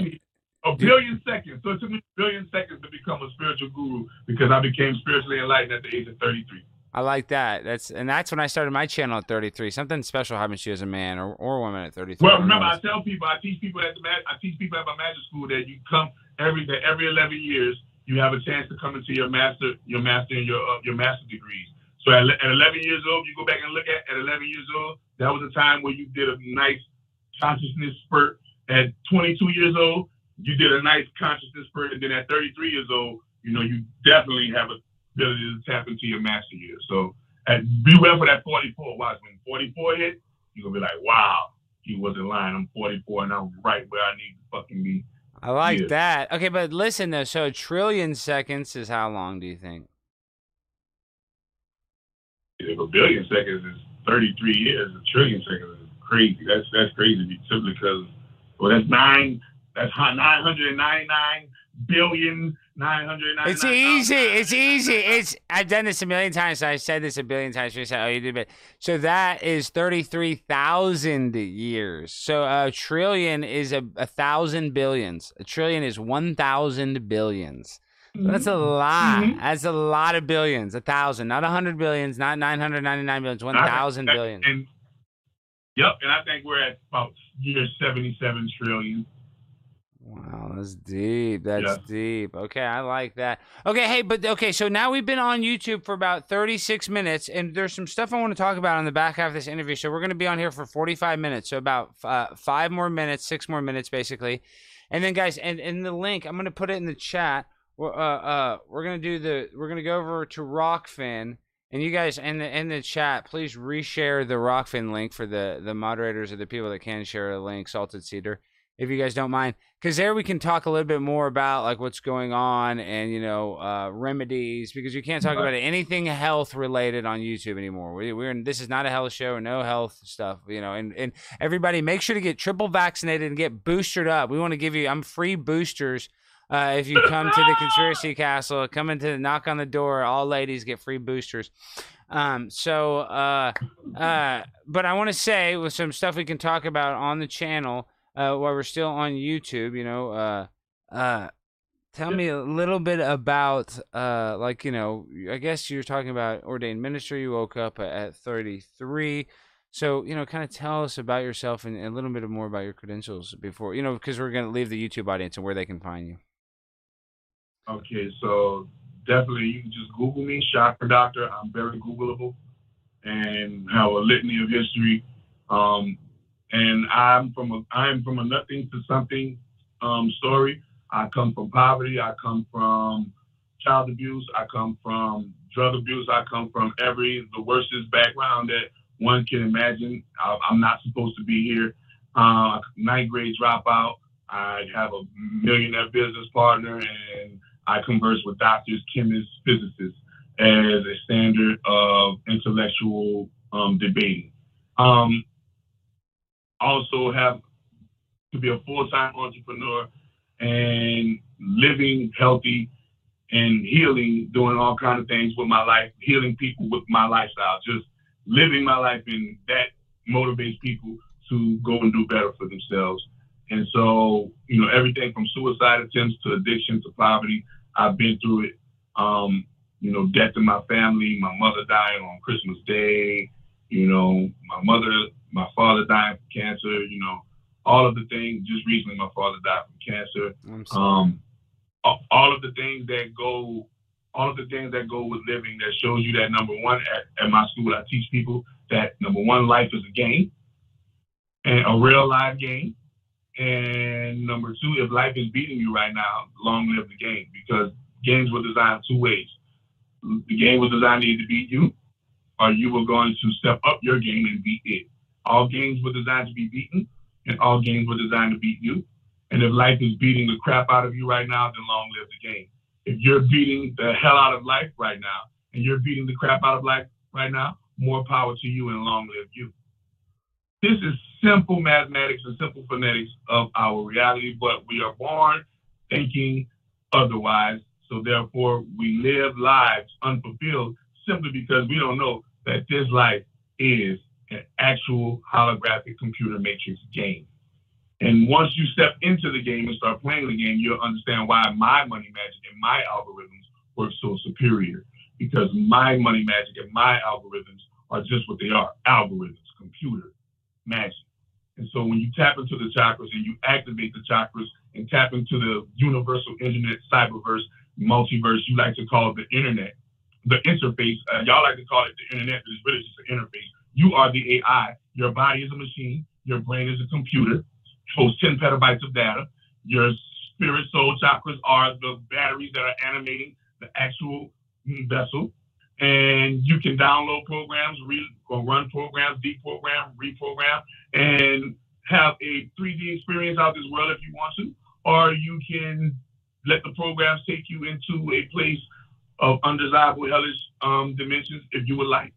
A billion seconds. So it took me a billion seconds to become a spiritual guru because I became spiritually enlightened at the age of 33. I like that. That's and that's when I started my channel at 33. Something special happens to you as a man or, or woman at 33. Well, I remember, I what's- tell people, I teach people at the I teach people at my magic school that you come every that every 11 years you have a chance to come into your master your master and your uh, your master degrees. So at, at 11 years old, you go back and look at at 11 years old. That was a time where you did a nice consciousness spurt. At 22 years old, you did a nice consciousness and then at 33 years old, you know you definitely have a ability to tap into your master years. So at beware for that 44. Watch when 44 hit, you're gonna be like, wow, he wasn't lying. I'm 44 and I'm right where I need to fucking be. I like Yeah. that. Okay, but listen though. So a trillion seconds is how long do you think? If a billion seconds is 33 years, a trillion seconds is crazy. That's that's crazy simply because well, that's nine. That's 999 billion. 999. It's easy. It's easy. It's I've done this a million times. So I said this a billion times. You said, "Oh, you did," but so that is thirty-three thousand years. So a trillion is a, a thousand billions. A trillion is one thousand billions. That's a lot. Mhm. That's a lot of billions. A thousand, not a hundred billions, not nine hundred ninety-nine billions. One thousand billions. And yep, and I think we're at about year 77 trillion. Wow, that's deep. That's Yeah. deep. Okay, I like that. Okay, hey, but okay, so now we've been on YouTube for about 36 minutes, and there's some stuff I want to talk about on the back half of this interview. So we're going to be on here for 45 minutes, so about uh, five more minutes, six more minutes, basically. And then, guys, and in the link, I'm going to put it in the chat. We're, uh, uh, we're going to do the, we're going to go over to Rokfin. And you guys in the in the chat, please reshare the Rokfin link for the the moderators or the people that can share a link, Salted Cedar, if you guys don't mind because there we can talk a little bit more about like what's going on and you know uh, remedies because you can't talk about anything health related on YouTube anymore. We, we're this is not a health show, no health stuff, you know. And and everybody make sure to get triple vaccinated and get boosted up. We want to give you I'm free boosters. Uh, if you come to the conspiracy castle, come into the knock on the door. All ladies get free boosters. Um, so, uh, uh, but I want to say with some stuff we can talk about on the channel uh, while we're still on YouTube, you know, uh, uh, tell me a little bit about, uh, like, you know, I guess you're talking about ordained ministry. You woke up at 33. So, you know, kind of tell us about yourself and, and a little bit more about your credentials before, you know, because we're going to leave the YouTube audience and where they can find you. Okay, so definitely you can just Google me, Chakra Doctor. I'm very Googleable and have a litany of history. Um, and I'm from a I'm from a nothing to something um, story. I come from poverty. I come from child abuse. I come from drug abuse. I come from every the worstest background that one can imagine. I, I'm not supposed to be here. Uh, ninth grade dropout. I have a millionaire business partner, and I converse with doctors, chemists, physicists as a standard of intellectual um, debating. Um, also have to be a full-time entrepreneur and living healthy and healing, doing all kinds of things with my life, healing people with my lifestyle, just living my life, and that motivates people to go and do better for themselves. And so, you know, everything from suicide attempts to addiction to poverty, I've been through it. Um, you know, death in my family, my mother dying on Christmas Day, you know, my mother, my father dying from cancer, you know, all of the things. Just recently, my father died from cancer. Um, all of the things that go, all of the things that go with living that shows you that number one, at, at my school, I teach people that number one, life is a game and a real live game. And number two, if life is beating you right now, long live the game because games were designed two ways. The game was designed either to beat you or you were going to step up your game and beat it. All games were designed to be beaten and all games were designed to beat you. And if life is beating the crap out of you right now, then long live the game. If you're beating the hell out of life right now and you're beating the crap out of life right now, more power to you and long live you. This is simple mathematics and simple phonetics of our reality, but we are born thinking otherwise. So therefore, we live lives unfulfilled simply because we don't know that this life is an actual holographic computer matrix game. And once you step into the game and start playing the game, you'll understand why my money magic and my algorithms work so superior. Because my money magic and my algorithms are just what they are algorithms, computer magic. And so when you tap into the chakras and you activate the chakras and tap into the universal internet, cyberverse, multiverse, you like to call it the internet, the interface, uh, y'all like to call it the internet, but it's really just an interface. You are the AI. Your body is a machine. Your brain is a computer. Holds 10 petabytes of data. Your spirit, soul chakras are the batteries that are animating the actual vessel. And you can download programs, read or run programs, deprogram, reprogram, and have a 3D experience out this world if you want to. Or you can let the programs take you into a place of undesirable hellish um, dimensions if you would like.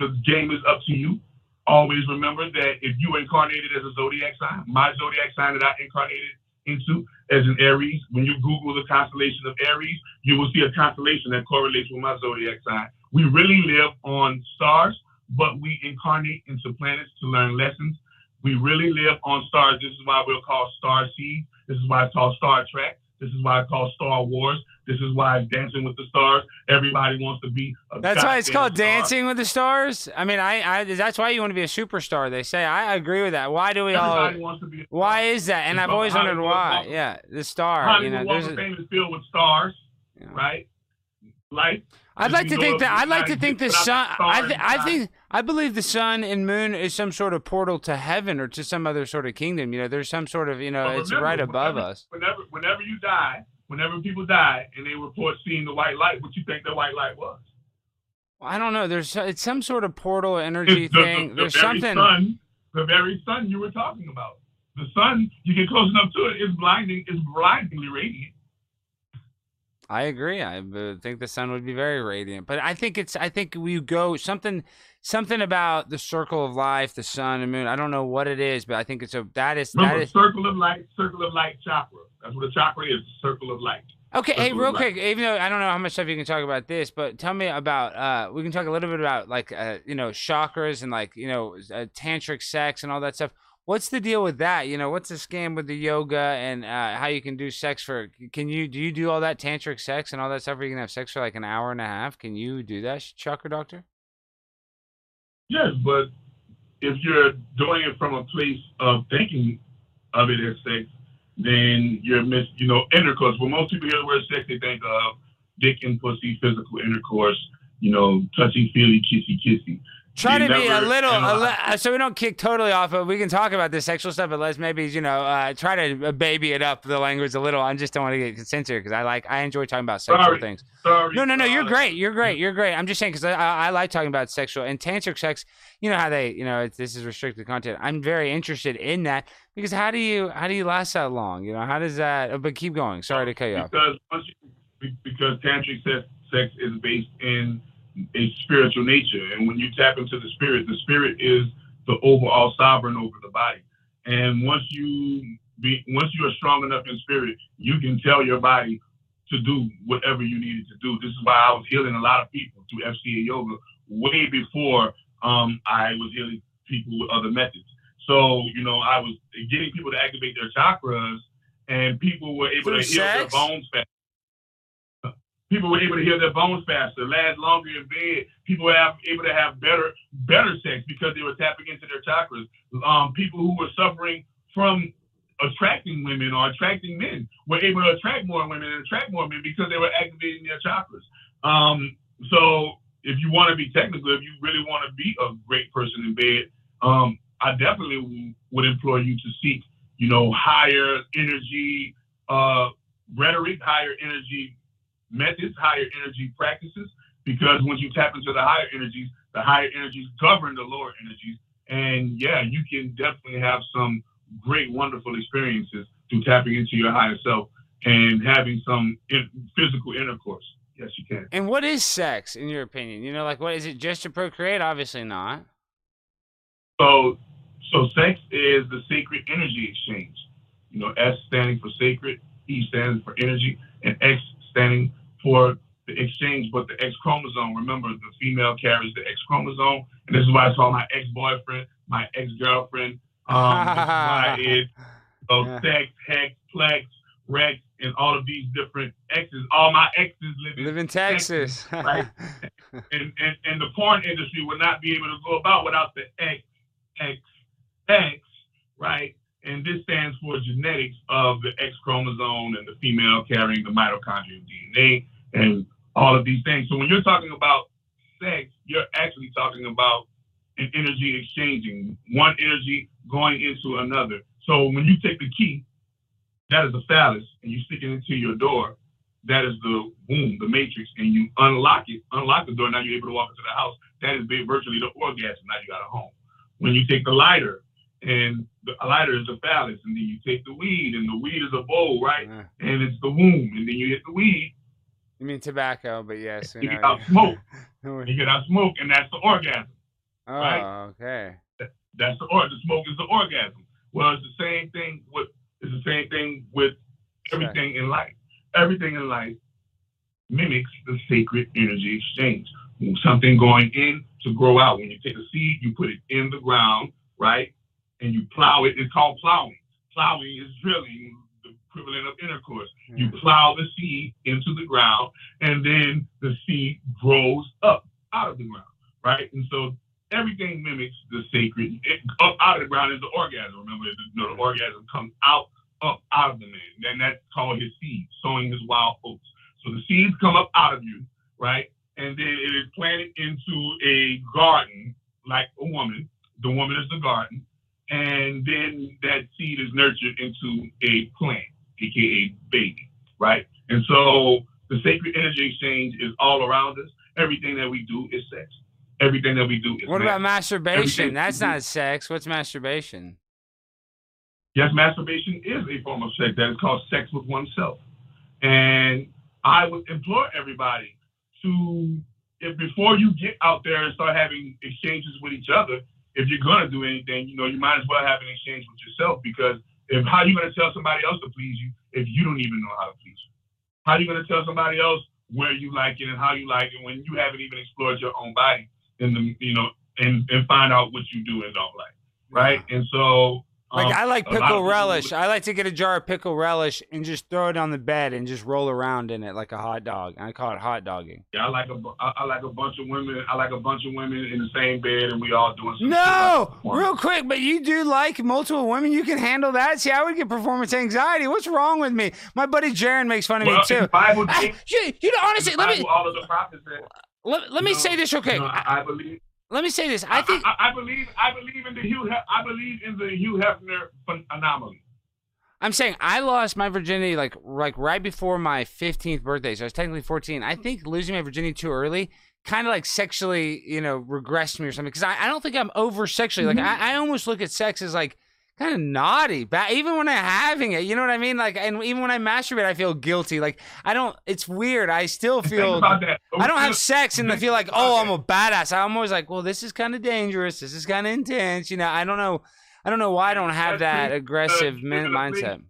The game is up to you. Always remember that if you incarnated as a zodiac sign, my zodiac sign that I incarnated into as an Aries, when you Google the constellation of Aries, you will see a constellation that correlates with my zodiac sign. We really live on stars, but we incarnate into planets to learn lessons. We really live on stars. This is why we're called star seeds. This is why it's called Star Trek. This is why it's called Star Wars. This is why Dancing with the Stars. Everybody wants to be. A That's why it's called star. Dancing with the Stars. I mean, I, I that's why you want to be a superstar. They say I agree with that. Why do we all? Everybody wants to be. Why is that? And It's I've always wondered why. Walk Yeah, the star. You Hollywood know, Walk there's. A, Fame is filled with stars, Yeah. right? Life. I'd like to think that. I'd like to think the sun. I, th- I think. I believe the sun and moon is some sort of portal to heaven or to some other sort of kingdom. You know, there's some sort of. You know, But it's right above whenever, us. Whenever, whenever you die, whenever people die and they report seeing the white light, what you think the white light was? I don't know. There's it's some sort of portal energy the, thing. the, the there's very something. sun, the very sun you were talking about. The sun, you get close enough to it, it's blinding, it's blindingly radiant. I agree. I uh, think the sun would be very radiant, but I think it's. I think we go something, something about the circle of life, the sun and moon. I don't know what it is, but I think it's a. That is. That Remember, is. circle of light, circle of light chakra. That's what a chakra is, circle of light. Okay, hey, Circle real quick. Even though I don't know how much stuff you can talk about this, but tell me about. uh We can talk a little bit about like uh you know chakras and like you know uh, tantric sex and all that stuff. What's the deal with that? You know, what's the scam with the yoga and uh, how you can do sex for? Can you do you do all that tantric sex and all that stuff where you can have sex for like an hour and a half? Can you do that, chakra doctor? Yes, but if you're doing it from a place of thinking of it as sex, then you're miss, you know, intercourse. When most people hear the word sex, they think of dick and pussy, physical intercourse, you know, touchy feely, kissy kissy. Try to be a little, a li- so we don't kick totally off. But we can talk about this sexual stuff, but let's maybe you know uh, try to uh, baby it up the language a little. I just don't want to get censored because I like I enjoy talking about sexual Sorry. things. Sorry. No, no, no. You're uh, great. You're great. You're great. I'm just saying because I, I like talking about sexual and tantric sex. You know how they, you know, it's, this is restricted content. I'm very interested in that because how do you how do you last that long? You know, how does that? oh, But keep going. Sorry to cut you off. Because once you, because tantric sex, sex is based in a spiritual nature, and when you tap into the spirit, the spirit is the overall sovereign over the body. And once you be, once you are strong enough in spirit, you can tell your body to do whatever you needed to do. This is why I was healing a lot of people through FCA yoga way before um, I was healing people with other methods. So you know, I was getting people to activate their chakras, and people were able Through to heal their bones faster. People were able to heal their bones faster, last longer in bed. People were able to have better better sex because they were tapping into their chakras. Um, people who were suffering from attracting women or attracting men were able to attract more women and attract more men because they were activating their chakras. Um, so if you want to be technical, if you really want to be a great person in bed, um, I definitely would implore you to seek, you know, higher energy uh, rhetoric, higher energy methods, higher energy practices, because once you tap into the higher energies, the higher energies govern the lower energies. And yeah, you can definitely have some great, wonderful experiences through tapping into your higher self and having some in- physical intercourse. Yes, you can. And what is sex in your opinion? You know, like what is it just to procreate? Obviously not. So, so sex is the sacred energy exchange. You know, S standing for sacred, E standing for energy, and X standing for the exchange, but the X chromosome. Remember, the female carries the X chromosome, and this is why I saw my ex boyfriend, my ex girlfriend. Um, this *laughs* is why it's so Yeah. sex, hex, plex, rex, and all of these different X's. All my exes live in Live in Texas. right? *laughs* and, and, and the porn industry would not be able to go about without the X, X, X, right? And this stands for genetics of the X chromosome and the female carrying the mitochondrial DNA and all of these things. So when you're talking about sex, you're actually talking about an energy exchanging, one energy going into another. So when you take the key, that is a phallus, and you stick it into your door, that is the womb, the matrix, and you unlock it, unlock the door. Now you're able to walk into the house. That is virtually the orgasm. Now you got a home. When you take the lighter, and the lighter is the phallus, and then you take the weed, and the weed is a bowl, right? Yeah. And it's the womb, and then you hit the weed, You mean tobacco, but yes. you get out you- smoke, *laughs* you get out smoke, and that's the orgasm. oh, right? okay. That's the or the smoke is the orgasm. Well, it's the same thing with it's the same thing with everything in life. Everything in life mimics the sacred energy exchange. Something going in to grow out. When you take a seed, you put it in the ground, right? And you plow it. It's called plowing. Plowing is drilling, equivalent of intercourse. You plow the seed into the ground, and then the seed grows up out of the ground, right? And so everything mimics the sacred. It, up out of the ground is the orgasm. Remember, the, you know, the orgasm comes out up out of the man. And that's called his seed, sowing his wild oats. So the seeds come up out of you, right? And then it is planted into a garden like a woman. The woman is the garden. And then that seed is nurtured into a plant, aka baby, right? And so the sacred energy exchange is all around us. Everything that we do is sex. Everything that we do is What about masturbation? Everything- That's not sex. What's masturbation? Yes, masturbation is a form of sex that is called sex with oneself. And I would implore everybody to, if before you get out there and start having exchanges with each other, if you're gonna do anything, you know, you might as well have an exchange with yourself because if how you gonna tell somebody else to please you if you don't even know how to please you? How you gonna tell somebody else where you like it and how you like it when you haven't even explored your own body and the you know and and find out what you do and don't like, right? And so Like um, I like a lot of pickle relish. would- I like to get a jar of pickle relish and just throw it on the bed and just roll around in it like a hot dog. I call it hot dogging. Yeah, I like a I, like a bunch of women. I like a bunch of women in the same bed, and we all doing. No, like- real quick, but you do like multiple women. You can handle that. See, I would get performance anxiety. What's wrong with me? My buddy Jaron makes fun of Well, me too. Bible, *laughs* I- you, you know, honestly, let me all of the prophets said. let, let me know, say this real quick. you know, I, I believe. Let me say this. I think I, I believe. I believe in the Hugh. I believe in the Hugh Hefner anomaly. I'm saying I lost my virginity like like right before my 15th birthday. So I was technically 14. I think losing my virginity too early kind of like sexually, you know, regressed me or something. Because I, I don't think I'm over sexually. Like mm-hmm. I, I almost look at sex as like kind of naughty. But even when I'm having it, you know what I mean? Like, and even when I masturbate, I feel guilty. Like I don't. It's weird. I still feel. I don't have sex and I feel like, oh, I'm a. badass. I'm always like, well, this is kind of dangerous. This is kind of intense. You know, I don't know. I don't know why I don't have that That's aggressive uh, mindset.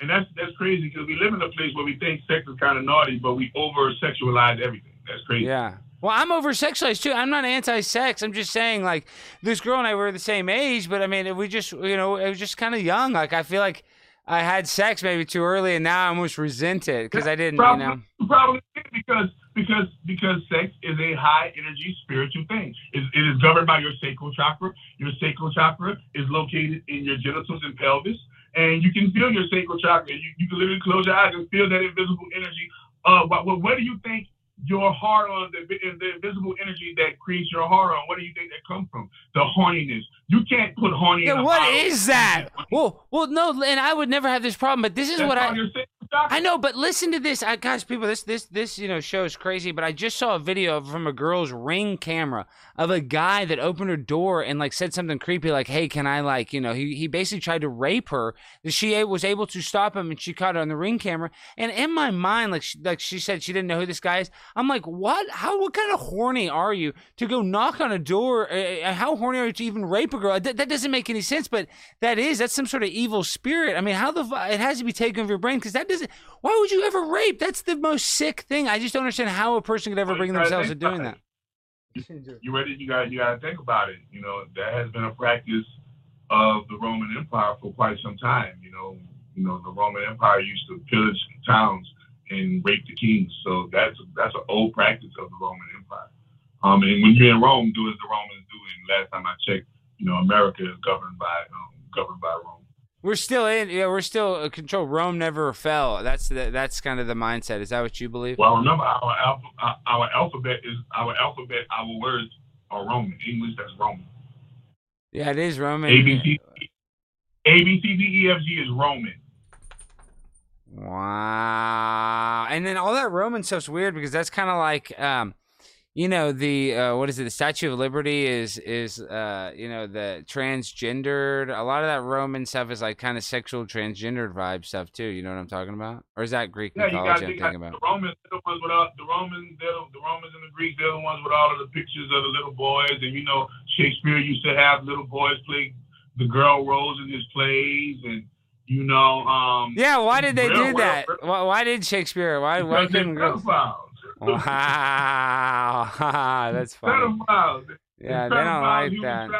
And that's that's crazy because we live in a place where we think sex is kind of naughty, but we over sexualize everything. That's crazy. Yeah. Well, I'm over sexualized too. I'm not anti sex. I'm just saying, like, this girl and I were the same age, but I mean, we just, you know, it was just kind of young. Like, I feel like I had sex maybe too early and now I almost resent it because I didn't, you Probably, know. probably because because because sex is a high energy spiritual thing. It, it is governed by your sacral chakra. Your sacral chakra is located in your genitals and pelvis, and you can feel your sacral chakra. You, you can literally close your eyes and feel that invisible energy. Uh, what, what, where do you think your heart on the, the invisible energy that creates your heart on? Where do you think that comes from? The horniness. You can't put horny. in Yeah, a what is that? Well, well, no, and I would never have this problem, but this is That's what I. chakra. I know, but listen to this, I, guys, people. This, this, this, you know, show is crazy. But I just saw a video from a girl's ring camera of a guy that opened her door and like said something creepy, like, "Hey, can I like, you know?" He he basically tried to rape her. She was able to stop him, and she caught it on the ring camera. And in my mind, like, she, like she said, she didn't know who this guy is. I'm like, what? How? What kind of horny are you to go knock on a door? Uh, how horny are you to even rape a girl? That, that doesn't make any sense. But that is that's some sort of evil spirit. I mean, how the it has to be taken of your brain because that doesn't does it? Why would you ever rape? That's the most sick thing. I just don't understand how a person could ever Well, bring themselves to doing that. You ready? You got you got to think about it. You know that has been a practice of the Roman Empire for quite some time. You know, you know the Roman Empire used to pillage towns and rape the kings. So that's that's an old practice of the Roman Empire. Um, and when you're in Rome, do as the Romans do. And last time I checked, you know, America is governed by um, governed by Rome. We're still in. Yeah, we're still uh, control. Rome never fell. That's the, that's kind of the mindset. Is that what you believe? Well, remember our alpha, our alphabet is our alphabet. Our words are Roman. English that's Roman. Yeah, it is Roman. A B C A B C D E F G is Roman. Wow. And then all that Roman stuff's weird because that's kind of like, um, you know, the uh, what is it? The Statue of Liberty is is uh, you know the transgendered. A lot of that Roman stuff is like kind of sexual transgendered vibe stuff too. You know what I'm talking about? Or is that Greek Yeah, you mythology got you got thinking about? the Romans. They're the ones with all the Romans. The, Romans and the Greeks. They're the ones with all of the pictures of the little boys. And you know, Shakespeare used to have little boys play the girl roles in his plays, and you know, um, Yeah, why did they do that? Why, why did Shakespeare? Why why because couldn't girls? Wow, *laughs* that's funny. Yeah, they don't like that.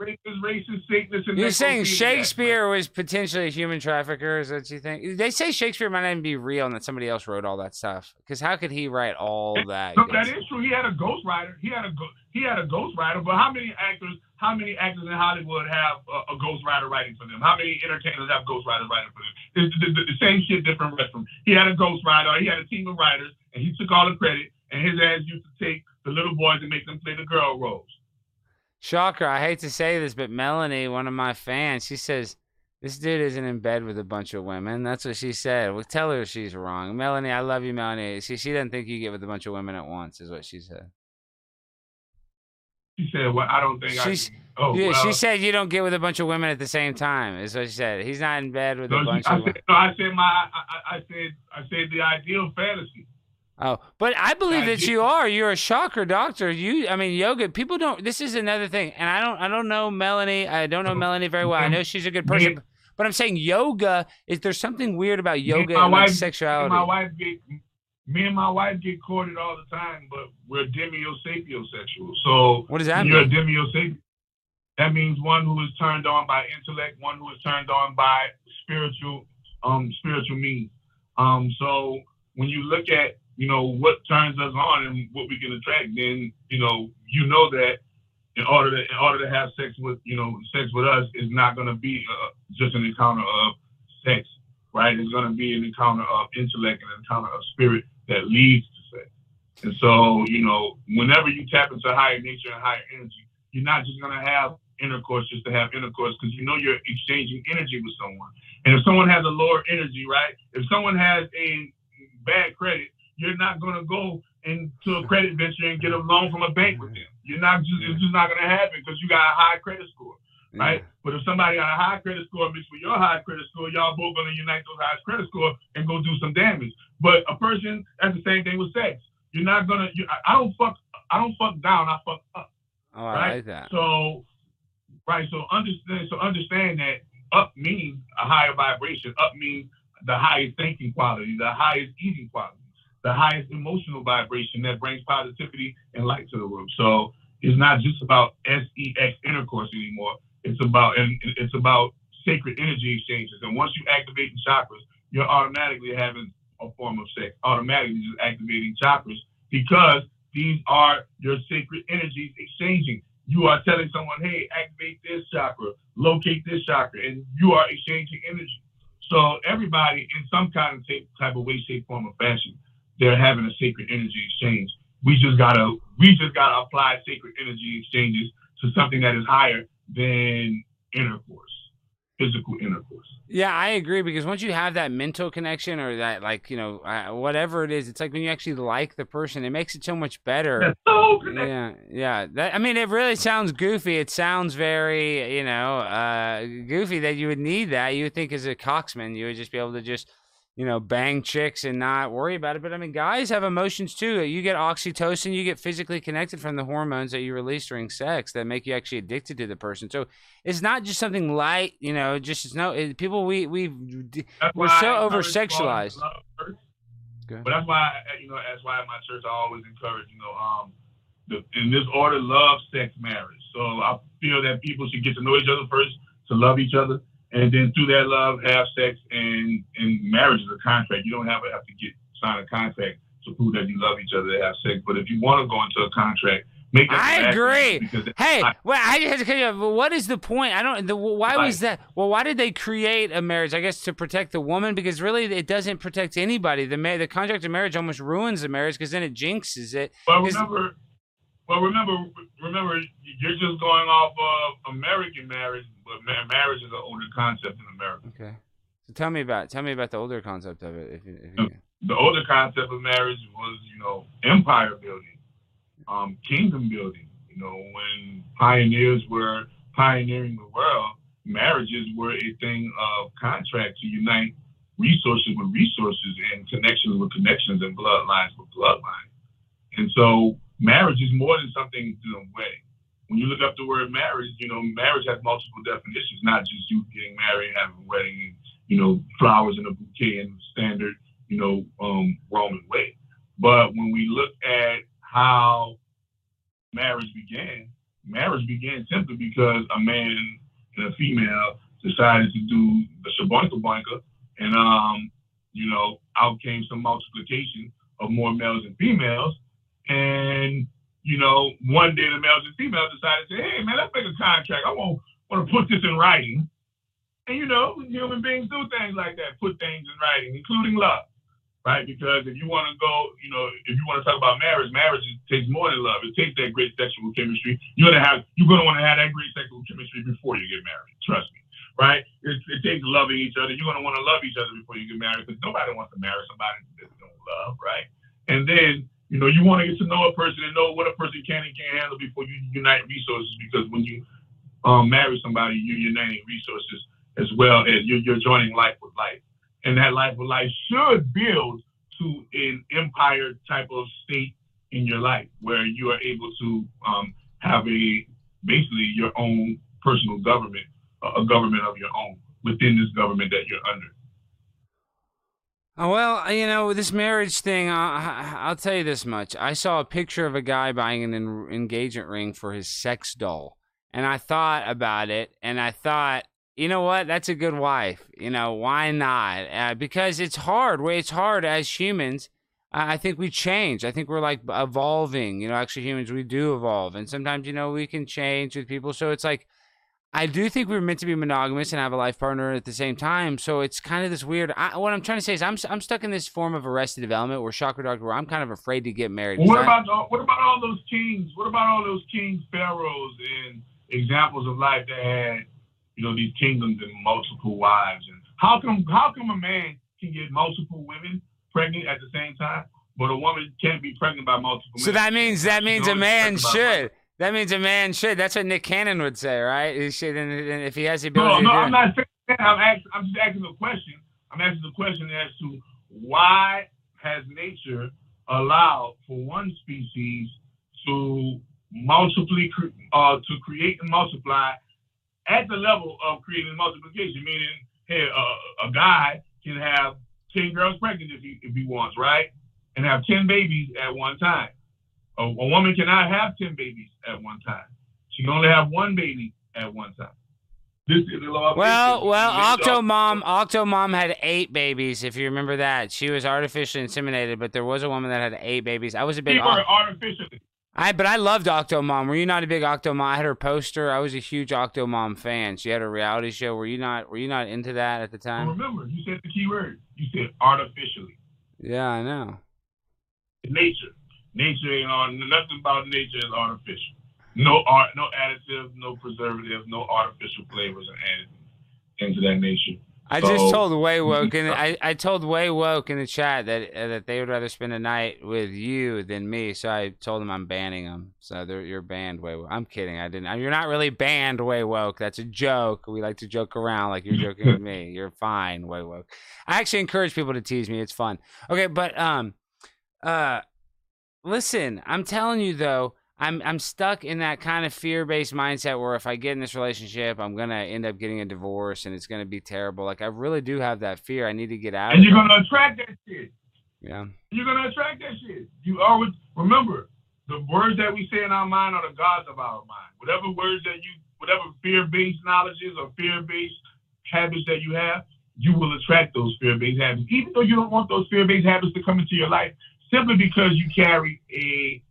Racist, racist, Satanists, and You're saying. Shakespeare was potentially a human trafficker? Is that what you think? They say Shakespeare might not even be real and that somebody else wrote all that stuff. Because how could he write all that? No, that is true. He had a ghostwriter. He had a he had a ghostwriter. But how many actors? How many actors in Hollywood have a, a ghostwriter writing for them? How many entertainers have ghostwriters writing for them? It's the, the, the same shit, different restaurant. He had a ghostwriter. He had a team of writers, and he took all the credit. And his ass used to take the little boys and make them play the girl roles. Shocker. I hate to say this, but Melanie, one of my fans, she says, this dude isn't in bed with a bunch of women. That's what she said. Well, tell her she's wrong. Melanie, I love you, Melanie. She, she doesn't think you get with a bunch of women at once, is what she said. She said, "Well, I don't think She's- I." Oh, yeah, well, she said you don't get with a bunch of women at the same time, is what she said. He's not in bed with no, a bunch I of women. said, no, I said my. I, I said. I said the ideal fantasy. Oh, but I believe I that did- you are. You're a chakra doctor. You, I mean, yoga. People don't. This is another thing, and I don't. I don't know Melanie. I don't know Melanie very well. I know she's a good person, Me- but I'm saying yoga is. There's something weird about and yoga my and wife- sexuality. My wife get me and my wife get courted all the time, but we're demiosapiosexual. So What does that you're mean? a demiosapio, that means one who is turned on by intellect, one who is turned on by spiritual um spiritual means. Um so when you look at you know what turns us on and what we can attract, then you know you know that in order to in order to have sex with you know sex with us is not going to be uh, just an encounter of sex, right? It's going to be an encounter of intellect and an encounter of spirit that leads to sex. And so you know whenever you tap into higher nature and higher energy, you're not just going to have intercourse just to have intercourse because you know you're exchanging energy with someone. And if someone has a lower energy, right? If someone has a bad credit, you're not going to go into a credit venture and get a loan from a bank with them. You're not just it's just not going to happen because you got a high credit score, right? But if somebody got a high credit score mixed with your high credit score, y'all both going to unite those high credit score and go do some damage. But a person, that's the same thing with sex. You're not gonna. I, I don't fuck. I don't fuck down. I fuck up. Oh, I like that. So, right. So understand. So understand that up means a higher vibration. Up means the highest thinking quality, the highest eating quality, the highest emotional vibration that brings positivity and light to the room. So it's not just about sex intercourse anymore. It's about and it's about sacred energy exchanges. And once you activate the chakras, you're automatically having a form of sex. Automatically just activating chakras because these are your sacred energies exchanging. You are telling someone, hey, activate this chakra, locate this chakra, and you are exchanging energy. So everybody, in some kind of type of way, shape, form, or fashion, they're having a sacred energy exchange. We just gotta, we just gotta apply sacred energy exchanges to something that is higher than intercourse, physical intercourse. Yeah, I agree because once you have that mental connection or that, like, you know, uh, whatever it is, it's like when you actually like the person, it makes it so much better. That's so. Yeah, yeah. That I mean, it really sounds goofy. It sounds very, you know, uh, goofy that you would need that. You would think as a coxman, you would just be able to just you know, bang chicks and not worry about it. But I mean, guys have emotions too. You get oxytocin, you get physically connected from the hormones that you release during sex that make you actually addicted to the person. So it's not just something light, you know. Just it's no it, people we we That's We're so I over-sexualized. love first. Okay. But that's why, you know, that's why my church I always encourage, you know, um, the, in this order, love, sex, marriage. So I feel that people should get to know each other first, to love each other, and then through that love, have sex, and and marriage is a contract. You don't have to have to get sign a contract to prove that you love each other to have sex. But if you want to go into a contract, make that I agree. Hey, well, I just had to you What is the point? I don't. The, why was that? Well, why did they create a marriage? I guess to protect the woman, because really it doesn't protect anybody. The ma- the contract of marriage almost ruins the marriage because then it jinxes it. 'Cause- remember, well, remember, remember, you're just going off of American marriage, but marriage is an older concept in America. Okay. So tell me about tell me about the older concept of it. If you, if you, The older concept of marriage was, you know, empire building, um, kingdom building. You know, when pioneers were pioneering the world, marriages were a thing of contract to unite resources with resources and connections with connections and bloodlines with bloodlines. And so marriage is more than something to the wedding. When you look up the word marriage, you know, marriage has multiple definitions, not just you getting married, having a wedding, and, you know, flowers in a bouquet and standard, you know, um, Roman way. But when we look at how marriage began, marriage began simply because a man and a female decided to do the shaboinka boinka, and um, you know, out came some multiplication of more males and females, and you know, one day the males and females decided to say, hey man, let's make a contract. I want want to put this in writing, and you know, human beings do things like that, put things in writing, including love right? Because if you want to go, you know, if you want to talk about marriage, marriage takes more than love. It takes that great sexual chemistry. You're gonna have, you're gonna want to have that great sexual chemistry before you get married. Trust me, right? It, it takes loving each other. You're gonna want to love each other before you get married because nobody wants to marry somebody that don't love, right? And then, you know, you want to get to know a person and know what a person can and can't handle before you unite resources. Because when you um, marry somebody, you're uniting resources as well as you're, you're joining life with life and that life with life should build to an empire type of state in your life where you are able to um, have a basically your own personal government, a a government of your own within this government that you're under. Oh, well, uh, you know, this marriage thing, uh, I, I'll tell you this much. I saw a picture of a guy buying an en- engagement ring for his sex doll. And I thought about it, and I thought, you know what? That's a good wife. You know, why not? Uh, because it's hard. It's hard as humans. I think we change. I think we're like evolving. You know, actually, humans, we do evolve. And sometimes, you know, we can change with people. So it's like, I do think we were meant to be monogamous and have a life partner at the same time. So it's kind of this weird. I, what I'm trying to say is, I'm I'm stuck in this form of arrested development where chakra doctor, where I'm kind of afraid to get married. What about all- what about all those kings? What about all those kings, pharaohs, and examples of life that had, you know, these kingdoms and multiple wives? And how come how come a man can get multiple women pregnant at the same time, but a woman can't be pregnant by multiple? So men? that means that means a man talk about should. That means a man should. That's what Nick Cannon would say, right? He should, and, and if he has the ability no, do I'm not saying that. I'm I'm just asking a question. I'm asking the question as to why has nature allowed for one species to multiply, uh, to create and multiply at the level of creating multiplication, meaning, hey, uh, a guy can have 10 girls pregnant if he, if he wants, right? And have 10 babies at one time. A, a woman cannot have 10 babies at one time. She can only have one baby at one time. This is the law Well, well, Nature- Octomom, Octomom had eight babies. If you remember that, she was artificially inseminated, but there was a woman that had eight babies. I was a big, were artificially. I but I loved Octomom. Were you not a big Octomom? I had her poster. I was a huge Octomom fan. She had a reality show. Were you not? Were you not into that at the time? remember, you said the key word. You said artificially. Yeah, I know. Nature. Nature ain't on nothing about nature is artificial. No art, no additives, no preservatives, no artificial flavors and additives into that nature. I just told Way Woke and *laughs* I, I told Way Woke in the chat that uh, that they would rather spend a night with you than me. So I told them I'm banning them. So they're you're banned, Way Woke. I'm kidding. I didn't. You're not really banned, Way Woke. That's a joke. We like to joke around like you're joking with me. *laughs* You're fine, Way Woke. I actually encourage people to tease me. It's fun. Okay, but um, uh, listen. I'm telling you though. I'm I'm stuck in that kind of fear-based mindset where if I get in this relationship, I'm gonna end up getting a divorce and it's gonna be terrible. Like I really do have that fear. I need to get out And you're gonna attract that shit. Yeah. You're gonna attract that shit. You always remember the words that we say in our mind are the gods of our mind. Whatever words that you, whatever fear-based knowledges or fear-based habits that you have, you will attract those fear-based habits, even though you don't want those fear-based habits to come into your life, simply because you carry a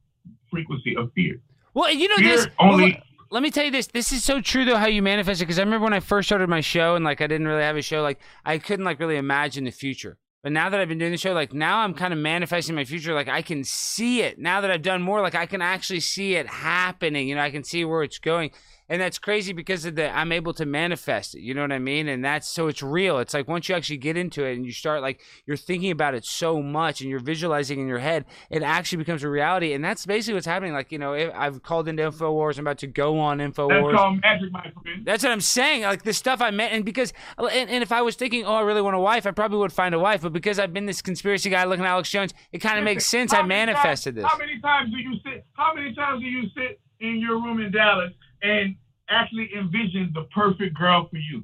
frequency of fear. Well, you know Fear this. only. let- let me tell you this. This is so true though how you manifest it. Because I remember when I first started my show and like I didn't really have a show. Like I couldn't like really imagine the future. But now that I've been doing the show, like now I'm kind of manifesting my future. Like I can see it now that I've done more. Like I can actually see it happening. You know, I can see where it's going. And that's crazy because of the I'm able to manifest it. You know what I mean? And that's so it's real. It's like once you actually get into it and you start like you're thinking about it so much and you're visualizing in your head, it actually becomes a reality. And that's basically what's happening. Like, you know, I've called into InfoWars, I'm about to go on infowars That's called magic, my friend. That's what I'm saying. Like the stuff I meant, and because, and, and if I was thinking, oh, I really want a wife, I probably would find a wife. But because I've been this conspiracy guy looking at Alex Jones, it kind of makes sense. I manifested times, this. How many times do you sit? How many times do you sit in your room in Dallas and actually envision the perfect girl for you?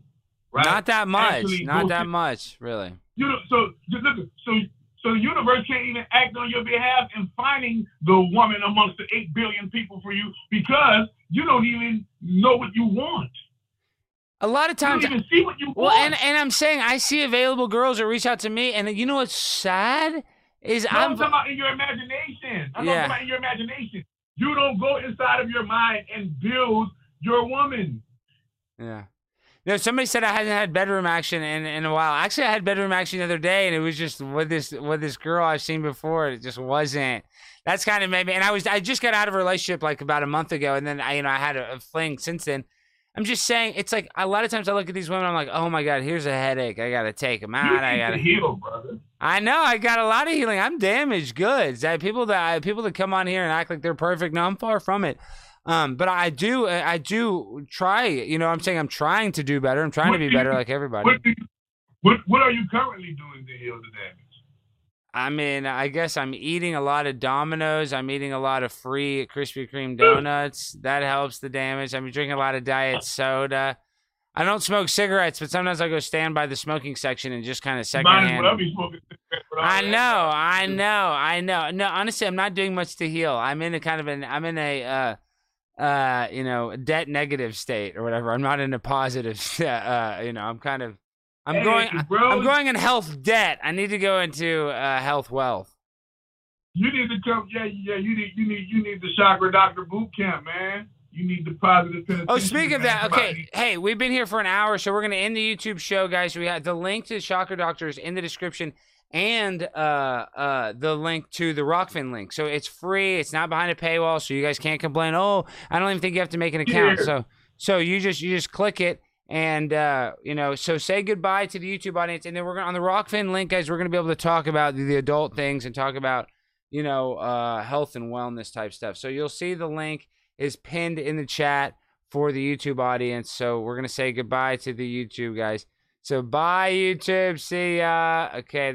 Right? Not that much. Actually Not that much, really. You know, so just look, so so the universe can't even act on your behalf in finding the woman amongst the eight billion people for you because you don't even know what you want. A lot of You times. don't even see what you Well, want. and and I'm saying I see available girls that reach out to me, and you know what's sad is No, I'm I'm. talking about in your imagination. I'm Yeah. talking about in your imagination. You don't go inside of your mind and build your woman. Yeah. No, somebody said I hadn't had bedroom action in, in a while. Actually, I had bedroom action the other day, and it was just with this with this girl I've seen before. It just wasn't. That's kind of maybe. And I was I just got out of a relationship like about a month ago, and then I you know I had a, a fling since then. I'm just saying, it's like a lot of times I look at these women, I'm like, oh my god, here's a headache. I gotta take them out. I gotta. heal, brother. I know I got a lot of healing. I'm damaged goods. I, people that I, people that come on here and act like they're perfect. No, I'm far from it. Um, but I do I do try. You know, I'm saying I'm trying to do better. I'm trying What to be you- better like everybody. What, what what are you currently doing to heal the damage? I mean, I guess I'm eating a lot of Dominoes. I'm eating a lot of free Krispy Kreme donuts. That helps the damage. I'm drinking a lot of diet soda. I don't smoke cigarettes, but sometimes I go stand by the smoking section and just kind of well secondhand. be smoking cigarettes with all I know, I know, I know. No, honestly, I'm not doing much to heal. I'm in a kind of an, I'm in a, uh, uh, you know, debt negative state or whatever. I'm not in a positive, *laughs* uh, you know, I'm kind of, I'm Hey, going. I'm going in health debt. I need to go into uh, health wealth. You need to come. Yeah, yeah. You need you need you need the chakra doctor boot camp, man. You need the positive penetration. Oh, speaking of that, okay. Hey, we've been here for an hour, so we're gonna end the YouTube show, guys. We have the link to the Chakra Doctor is in the description, and uh, uh, the link to the Rokfin link. So it's free. It's not behind a paywall, so you guys can't complain. Oh, I don't even think you have to make an account. Yeah. So, so you just you just click it, and uh, you know, so say goodbye to the YouTube audience, and then we're gonna on the Rokfin link, guys. We're gonna be able to talk about the, the adult things and talk about you know uh, health and wellness type stuff. So you'll see the link is pinned in the chat for the YouTube audience. So we're gonna say goodbye to the YouTube guys. So bye YouTube. See ya. Okay.